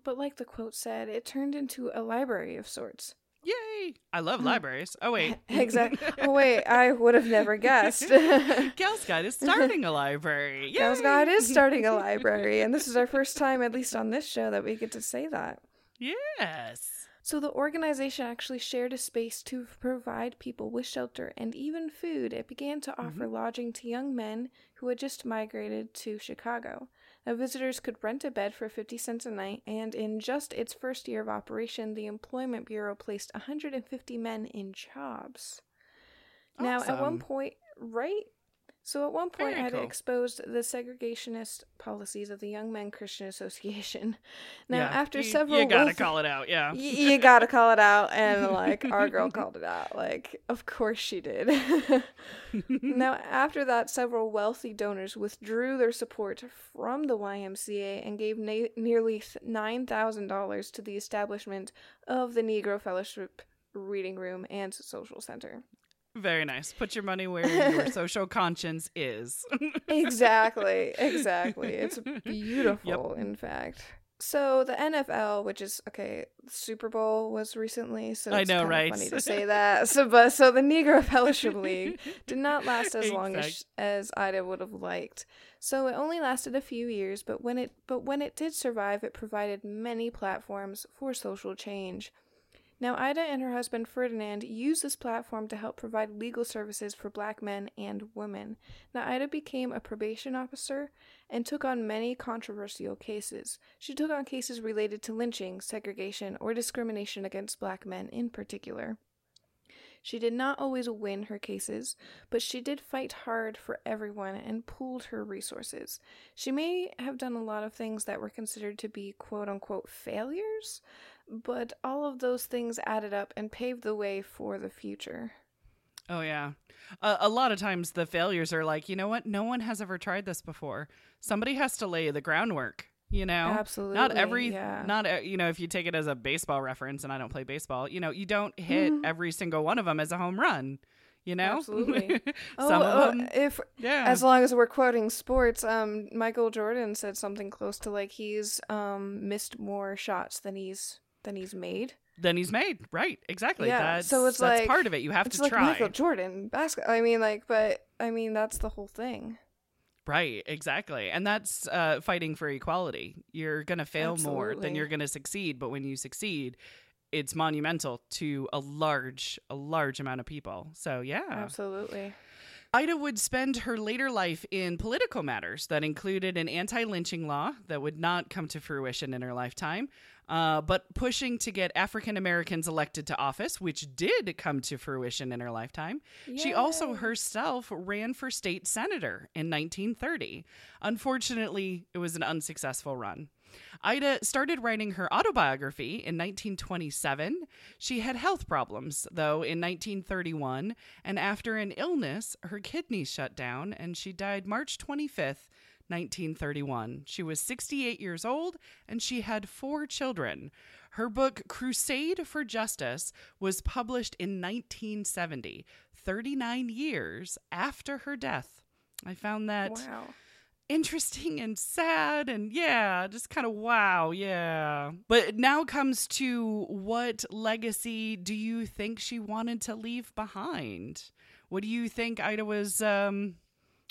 but like the quote said, it turned into a library of sorts. Yay! I love Mm. libraries. Oh wait. exactly. Oh, wait, I would have never guessed. Gal's Guide is starting a library. Gals Yay! God is starting a library, and this is our first time, at least on this show, that we get to say that. Yes. So the organization actually shared a space to provide people with shelter and even food. It began to mm-hmm. offer lodging to young men who had just migrated to Chicago. Now, visitors could rent a bed for 50 cents a night, and in just its first year of operation, the Employment Bureau placed 150 men in jobs. Now, at one point, right? So at one point, Very I had cool. exposed the segregationist policies of the Young Men Christian Association. Now, Yeah, after you, several you gotta call it out. Yeah. Y- you gotta call it out and like our girl called it out like of course she did now after that several wealthy donors withdrew their support from the ymca and gave na- nearly $9000 to the establishment of the negro fellowship reading room and social center Very nice. Put your money where your social conscience is. exactly exactly it's beautiful in fact so the nfl which is okay super bowl was recently so I know, right? funny to say that so but so the negro fellowship league did not last as long as as ida would have liked so it only lasted a few years but when it but when it did survive it provided many platforms for social change now, Ida and her husband Ferdinand used this platform to help provide legal services for black men and women. Now, Ida became a probation officer and took on many controversial cases. She took on cases related to lynching, segregation, or discrimination against black men in particular. She did not always win her cases, but she did fight hard for everyone and pooled her resources. She may have done a lot of things that were considered to be quote unquote failures, but all of those things added up and paved the way for the future. Oh yeah. Uh, a lot of times the failures are like, you know what? No one has ever tried this before. Somebody has to lay the groundwork. You know, Absolutely. not every, yeah. not uh, you know, if you take it as a baseball reference, and I don't play baseball, you know, you don't hit Mhm. every single one of them as a home run. You know, Absolutely. oh, of uh, them, if yeah. as long as we're quoting sports, um, Michael Jordan said something close to like he's um missed more shots than he's than he's made. then he's made right exactly. Yeah, That's, so it's that's like- part of it. You have It's to like try. Michael Jordan basketball. I mean, like, but I mean that's the whole thing. Right, exactly. And that's uh, fighting for equality. You're going to fail more than you're going to succeed, but when you succeed, it's monumental to a large a large amount of people. So, yeah. Absolutely. Ida would spend her later life in political matters that included an anti lynching law that would not come to fruition in her lifetime, uh, but pushing to get African Americans elected to office, which did come to fruition in her lifetime. She also herself ran for state senator in 1930. Unfortunately, it was an unsuccessful run. Ida started writing her autobiography in 1927. She had health problems, though, in 1931, and after an illness, her kidneys shut down and she died March 25th, 1931. She was 68 years old and she had four children. Her book, Crusade for Justice, was published in 1970, 39 years after her death. I found that Wow. Interesting and sad and yeah just kind of wow yeah. But now comes to what legacy do you think she wanted to leave behind? What do you think ida was um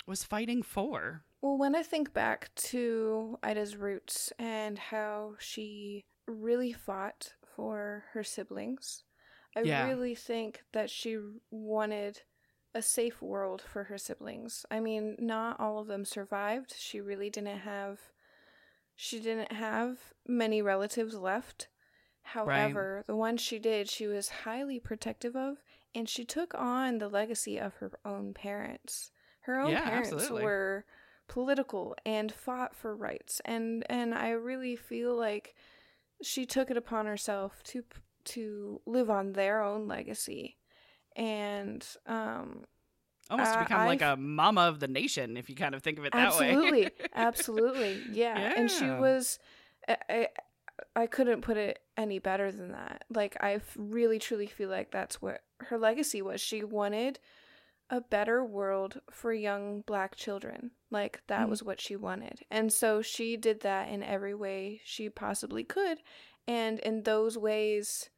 was fighting for? Well, when I think back to Ida's roots and how she really fought for her siblings, I Yeah. really think that she wanted a safe world for her siblings. I mean, not all of them survived. She really didn't have she didn't have many relatives left. However, the ones she did, she was highly protective of and she took on the legacy of her own parents. Her own Yeah, parents absolutely. were political and fought for rights and and I really feel like she took it upon herself to to live on their own legacy and um almost to Uh, become like I've- a mama of the nation if you kind of think of it that way absolutely absolutely yeah. and she was I, I, I couldn't put it any better than that. Like I really truly feel like that's what her legacy was. She wanted a better world for young black children. Like that Mhm. was what she wanted. And so she did that in every way she possibly could. And in those ways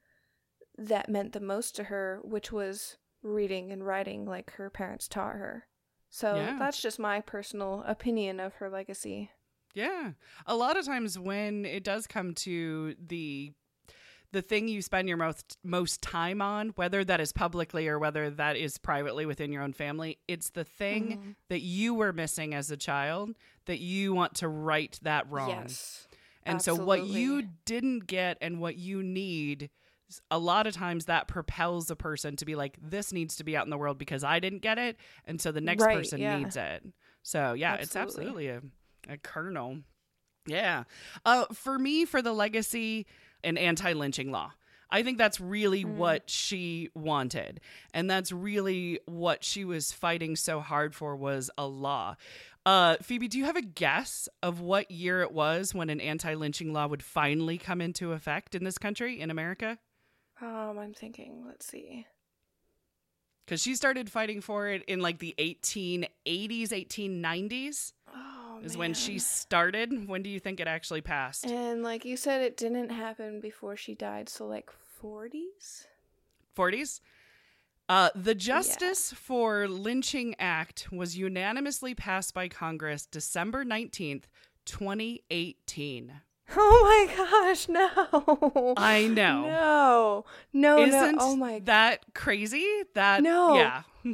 that meant the most to her, which was reading and writing like her parents taught her. So Yeah. that's just my personal opinion of her legacy. Yeah. A lot of times when it does come to the the thing you spend your most most time on, whether that is publicly or whether that is privately within your own family, it's the thing Mhm. that you were missing as a child that you want to right that wrong. Yes. And so what you didn't get and what you need a lot of times that propels a person to be like this needs to be out in the world because I didn't get it and so the next Right, person yeah. needs it. So yeah, it's Absolutely. absolutely a, a kernel. Yeah. Uh for me for the legacy an anti-lynching law. I think that's really Mm. what she wanted. And that's really what she was fighting so hard for was a law. Uh, Phoebe, do you have a guess of what year it was when an anti-lynching law would finally come into effect in this country, in America? Um, I'm thinking, let's see. Because she started fighting for it in like the 1880s, 1890s Oh, is when she started. When do you think it actually passed? And like you said, it didn't happen before she died, so like 40s? 40s. Uh, the Justice for Lynching Act was unanimously passed by Congress December 19th, 2018. Oh my gosh, no. I know. No. No, Isn't no. Oh my that crazy? That No. yeah.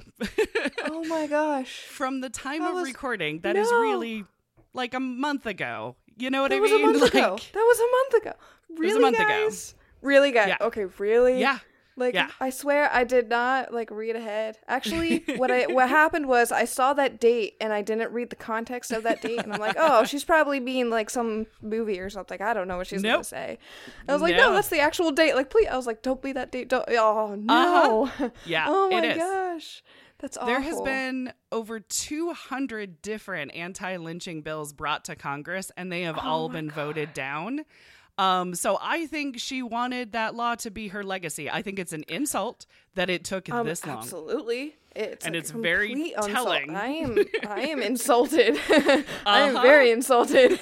Oh my gosh. From the time That of was- recording, that is No. really like a month ago. You know what That I was mean? a month ago. Like, That was a month ago. Really, a month ago. guys? Really, guys? Yeah. Okay, really? Yeah. Like Yeah. I swear I did not like read ahead. Actually, what I what happened was I saw that date and I didn't read the context of that date and I'm like, "Oh, she's probably being like some movie or something. I don't know what she's going to say." I was like, "No, No. that's the actual date." Like, "Please." I was like, "Don't be that date." Don't Oh, no. Uh-huh. Yeah, oh my gosh. That's awful. There has been over 200 different anti-lynching bills brought to Congress and they have Oh all been voted down. Um, so I think she wanted that law to be her legacy. I think it's an insult that it took um, this long. Absolutely. It's And it's very insult. telling. I am I am insulted. I am Uh-huh. very insulted.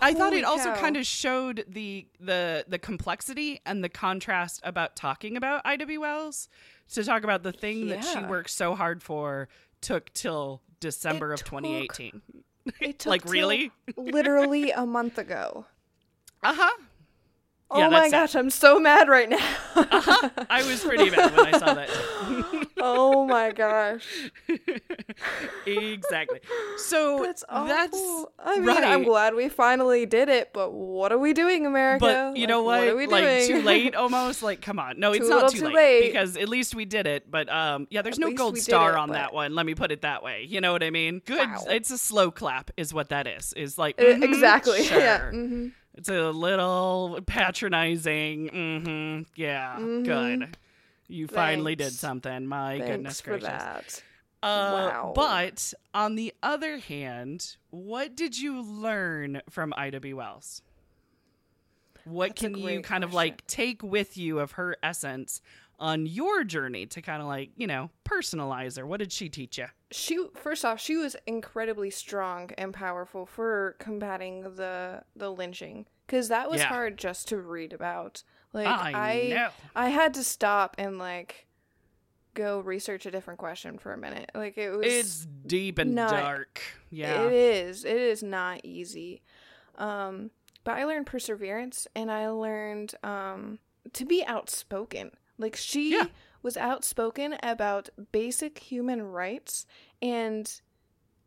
I thought it also kind of showed the the the complexity and the contrast about talking about Ida B. Wells to talk about the thing that she worked so hard for took till December It of 2018. It took Like, really? literally a month ago. Uh huh. Oh Yeah, my that's sad. gosh, I'm so mad right now. uh-huh. I was pretty mad when I saw that. oh my gosh. exactly. So That's awful. that's I mean, I'm glad we finally did it, but what are we doing, America? But you Like, know what? What are we like doing? too late almost. Like come on. No, it's Too not too, too late, late. because at least we did it. But um yeah, there's At no gold star it, on that one. Let me put it that way. You know what I mean? Good. Wow. It's a slow clap is what that is. Is like Uh, mhm, exactly. Yeah. sure. hmm It's a little patronizing. Mm-hmm. Yeah. Mhm. Good. You finally did something. My Thanks goodness for gracious. that. Uh, Wow. But on the other hand, what did you learn from Ida B. Wells? What That's can you kind of like take with you of her essence on your journey to kind of like, you know, personalize her? What did she teach you? she first off she was incredibly strong and powerful for combating the the lynching because that was Yeah. hard just to read about like I, i know. i had to stop and like go research a different question for a minute like it was It's deep and not- dark. Yeah. it is it is not easy um but i learned perseverance and i learned um to be outspoken like she Yeah. was outspoken about basic human rights and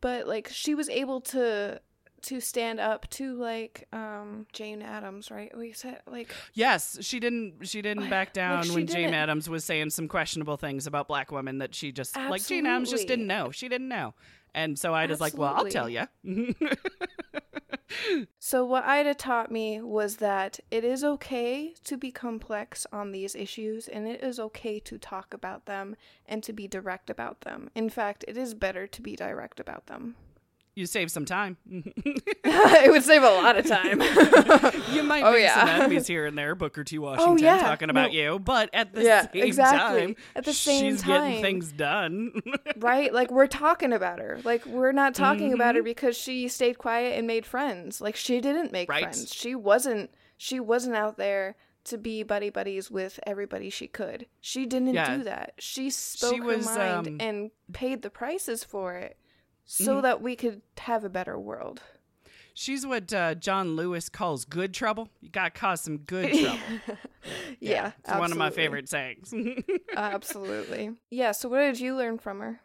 but like she was able to to stand up to like um Jane Addams, right? We said like Yes, she didn't. She didn't back down like, when Jane Addams was saying some questionable things about black women that she just like Jane Addams just didn't know. She didn't know, and so I was like, "Well, I'll tell you." So, what Ida taught me was that it is okay to be complex on these issues and it is okay to talk about them and to be direct about them. In fact, it is better to be direct about them. You save some time. it would save a lot of time. you might Oh, make yeah. some enemies here and there, Booker T. Washington yeah. talking about No. you, but at the Yeah, same exactly. time, At the same she's time. getting things done. right? Like we're talking about her. Like we're not talking about Mm-hmm. her because she stayed quiet and made friends. Like she didn't make Right. friends. She wasn't she wasn't out there to be buddy buddies with everybody she could. She didn't Yeah. do that. She spoke was, her mind um, and paid the prices for it so Mhm. that we could have a better world. She's what uh, John Lewis calls good trouble. You got to cause some good trouble. yeah, it's one of my favorite sayings. absolutely. Yeah, so what did you learn from her?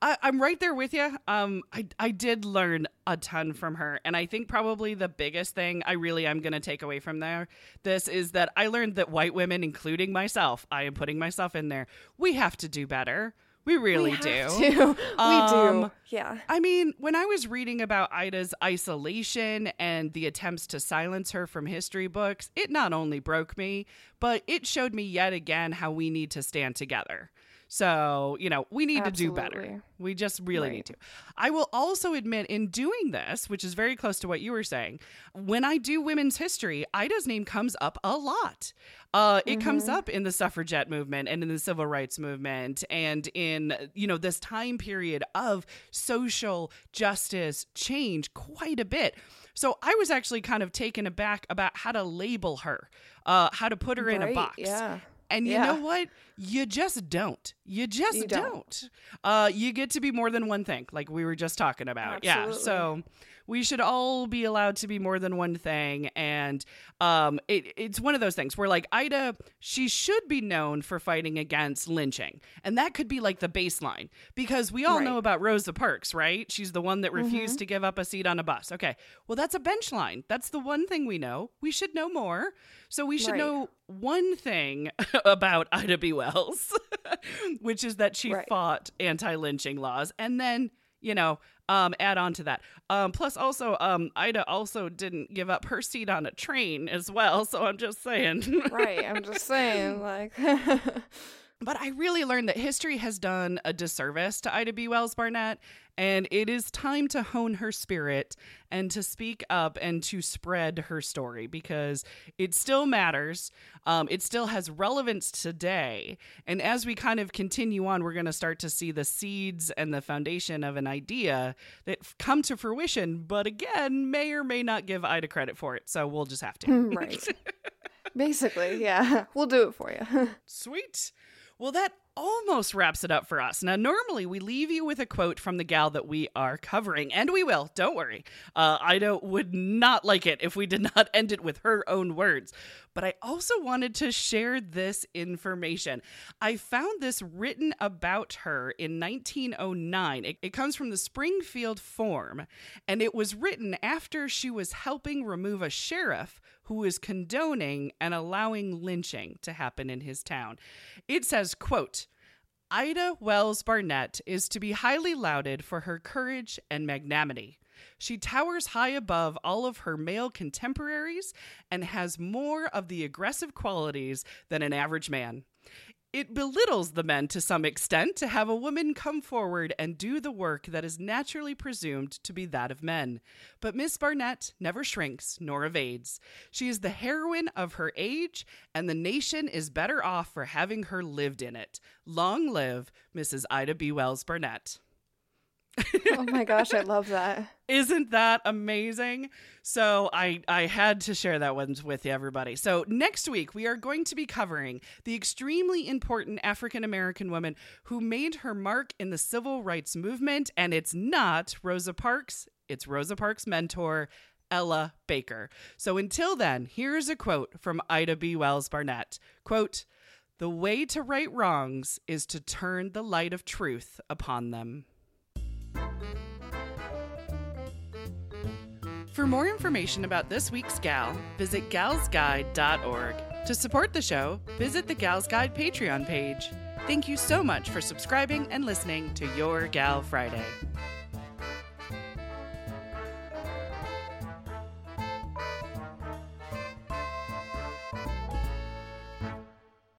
I, I'm right there with you. Um, I I did learn a ton from her, and I think probably the biggest thing I really am going to take away from there this is that I learned that white women, including myself, I am putting myself in there. We have to do better. We really we do. to. we Um, do. Yeah. I mean, when I was reading about Ida's isolation and the attempts to silence her from history books, it not only broke me, but it showed me yet again how we need to stand together. So, you know, we need to do better. We just really Right. need to. I will also admit, in doing this, which is very close to what you were saying, when I do women's history, Ida's name comes up a lot. Uh, it comes Mm-hmm. up in the suffragette movement and in the civil rights movement and in, you know, this time period of social justice change quite a bit. So I was actually kind of taken aback about how to label her, uh, how to put her in a box. Yeah. And you Yeah. know what? You just don't. You just You don't. don't. Uh, you get to be more than one thing, like we were just talking about. Yeah. So we should all be allowed to be more than one thing. And um, it, it's one of those things where, like, Ida, she should be known for fighting against lynching. And that could be like the baseline because we all Right. know about Rosa Parks, right? She's the one that refused Mm-hmm. to give up a seat on a bus. Okay. Well, that's a bench line. That's the one thing we know. We should know more. So we should Right. know one thing about Ida B. Wells, which is that she Right. fought anti lynching laws. And then, you know, um, add on to that. Um, plus, also, um, Ida also didn't give up her seat on a train as well. So I'm just saying. right. I'm just saying, like, But I really learned that history has done a disservice to Ida B. Wells Barnett, and it is time to hone her spirit and to speak up and to spread her story because it still matters. Um, it still has relevance today. And as we kind of continue on, we're going to start to see the seeds and the foundation of an idea that come to fruition, but again, may or may not give Ida credit for it. So we'll just have to. right. Basically, yeah. We'll do it for you. Sweet. Well, that almost wraps it up for us. Now, normally we leave you with a quote from the gal that we are covering, and we will. Don't worry. Uh, Ida would not like it if we did not end it with her own words. But I also wanted to share this information. I found this written about her in 1909. It, it comes from the Springfield Forum, and it was written after she was helping remove a sheriff who was condoning and allowing lynching to happen in his town. It says, quote, Ida Wells Barnett is to be highly lauded for her courage and magnanimity. She towers high above all of her male contemporaries and has more of the aggressive qualities than an average man. It belittles the men to some extent to have a woman come forward and do the work that is naturally presumed to be that of men. But Miss Barnett never shrinks nor evades. She is the heroine of her age, and the nation is better off for having her lived in it. Long live Mrs. Ida B. Wells Barnett. Oh my gosh, I love that. Isn't that amazing? So I I had to share that one with everybody. So next week we are going to be covering the extremely important African American woman who made her mark in the civil rights movement and it's not Rosa Parks, it's Rosa Parks' mentor Ella Baker. So until then, here's a quote from Ida B. Wells Barnett. Quote, "The way to right wrongs is to turn the light of truth upon them." For more information about this week's gal, visit galsguide.org. To support the show, visit the Gals Guide Patreon page. Thank you so much for subscribing and listening to Your Gal Friday.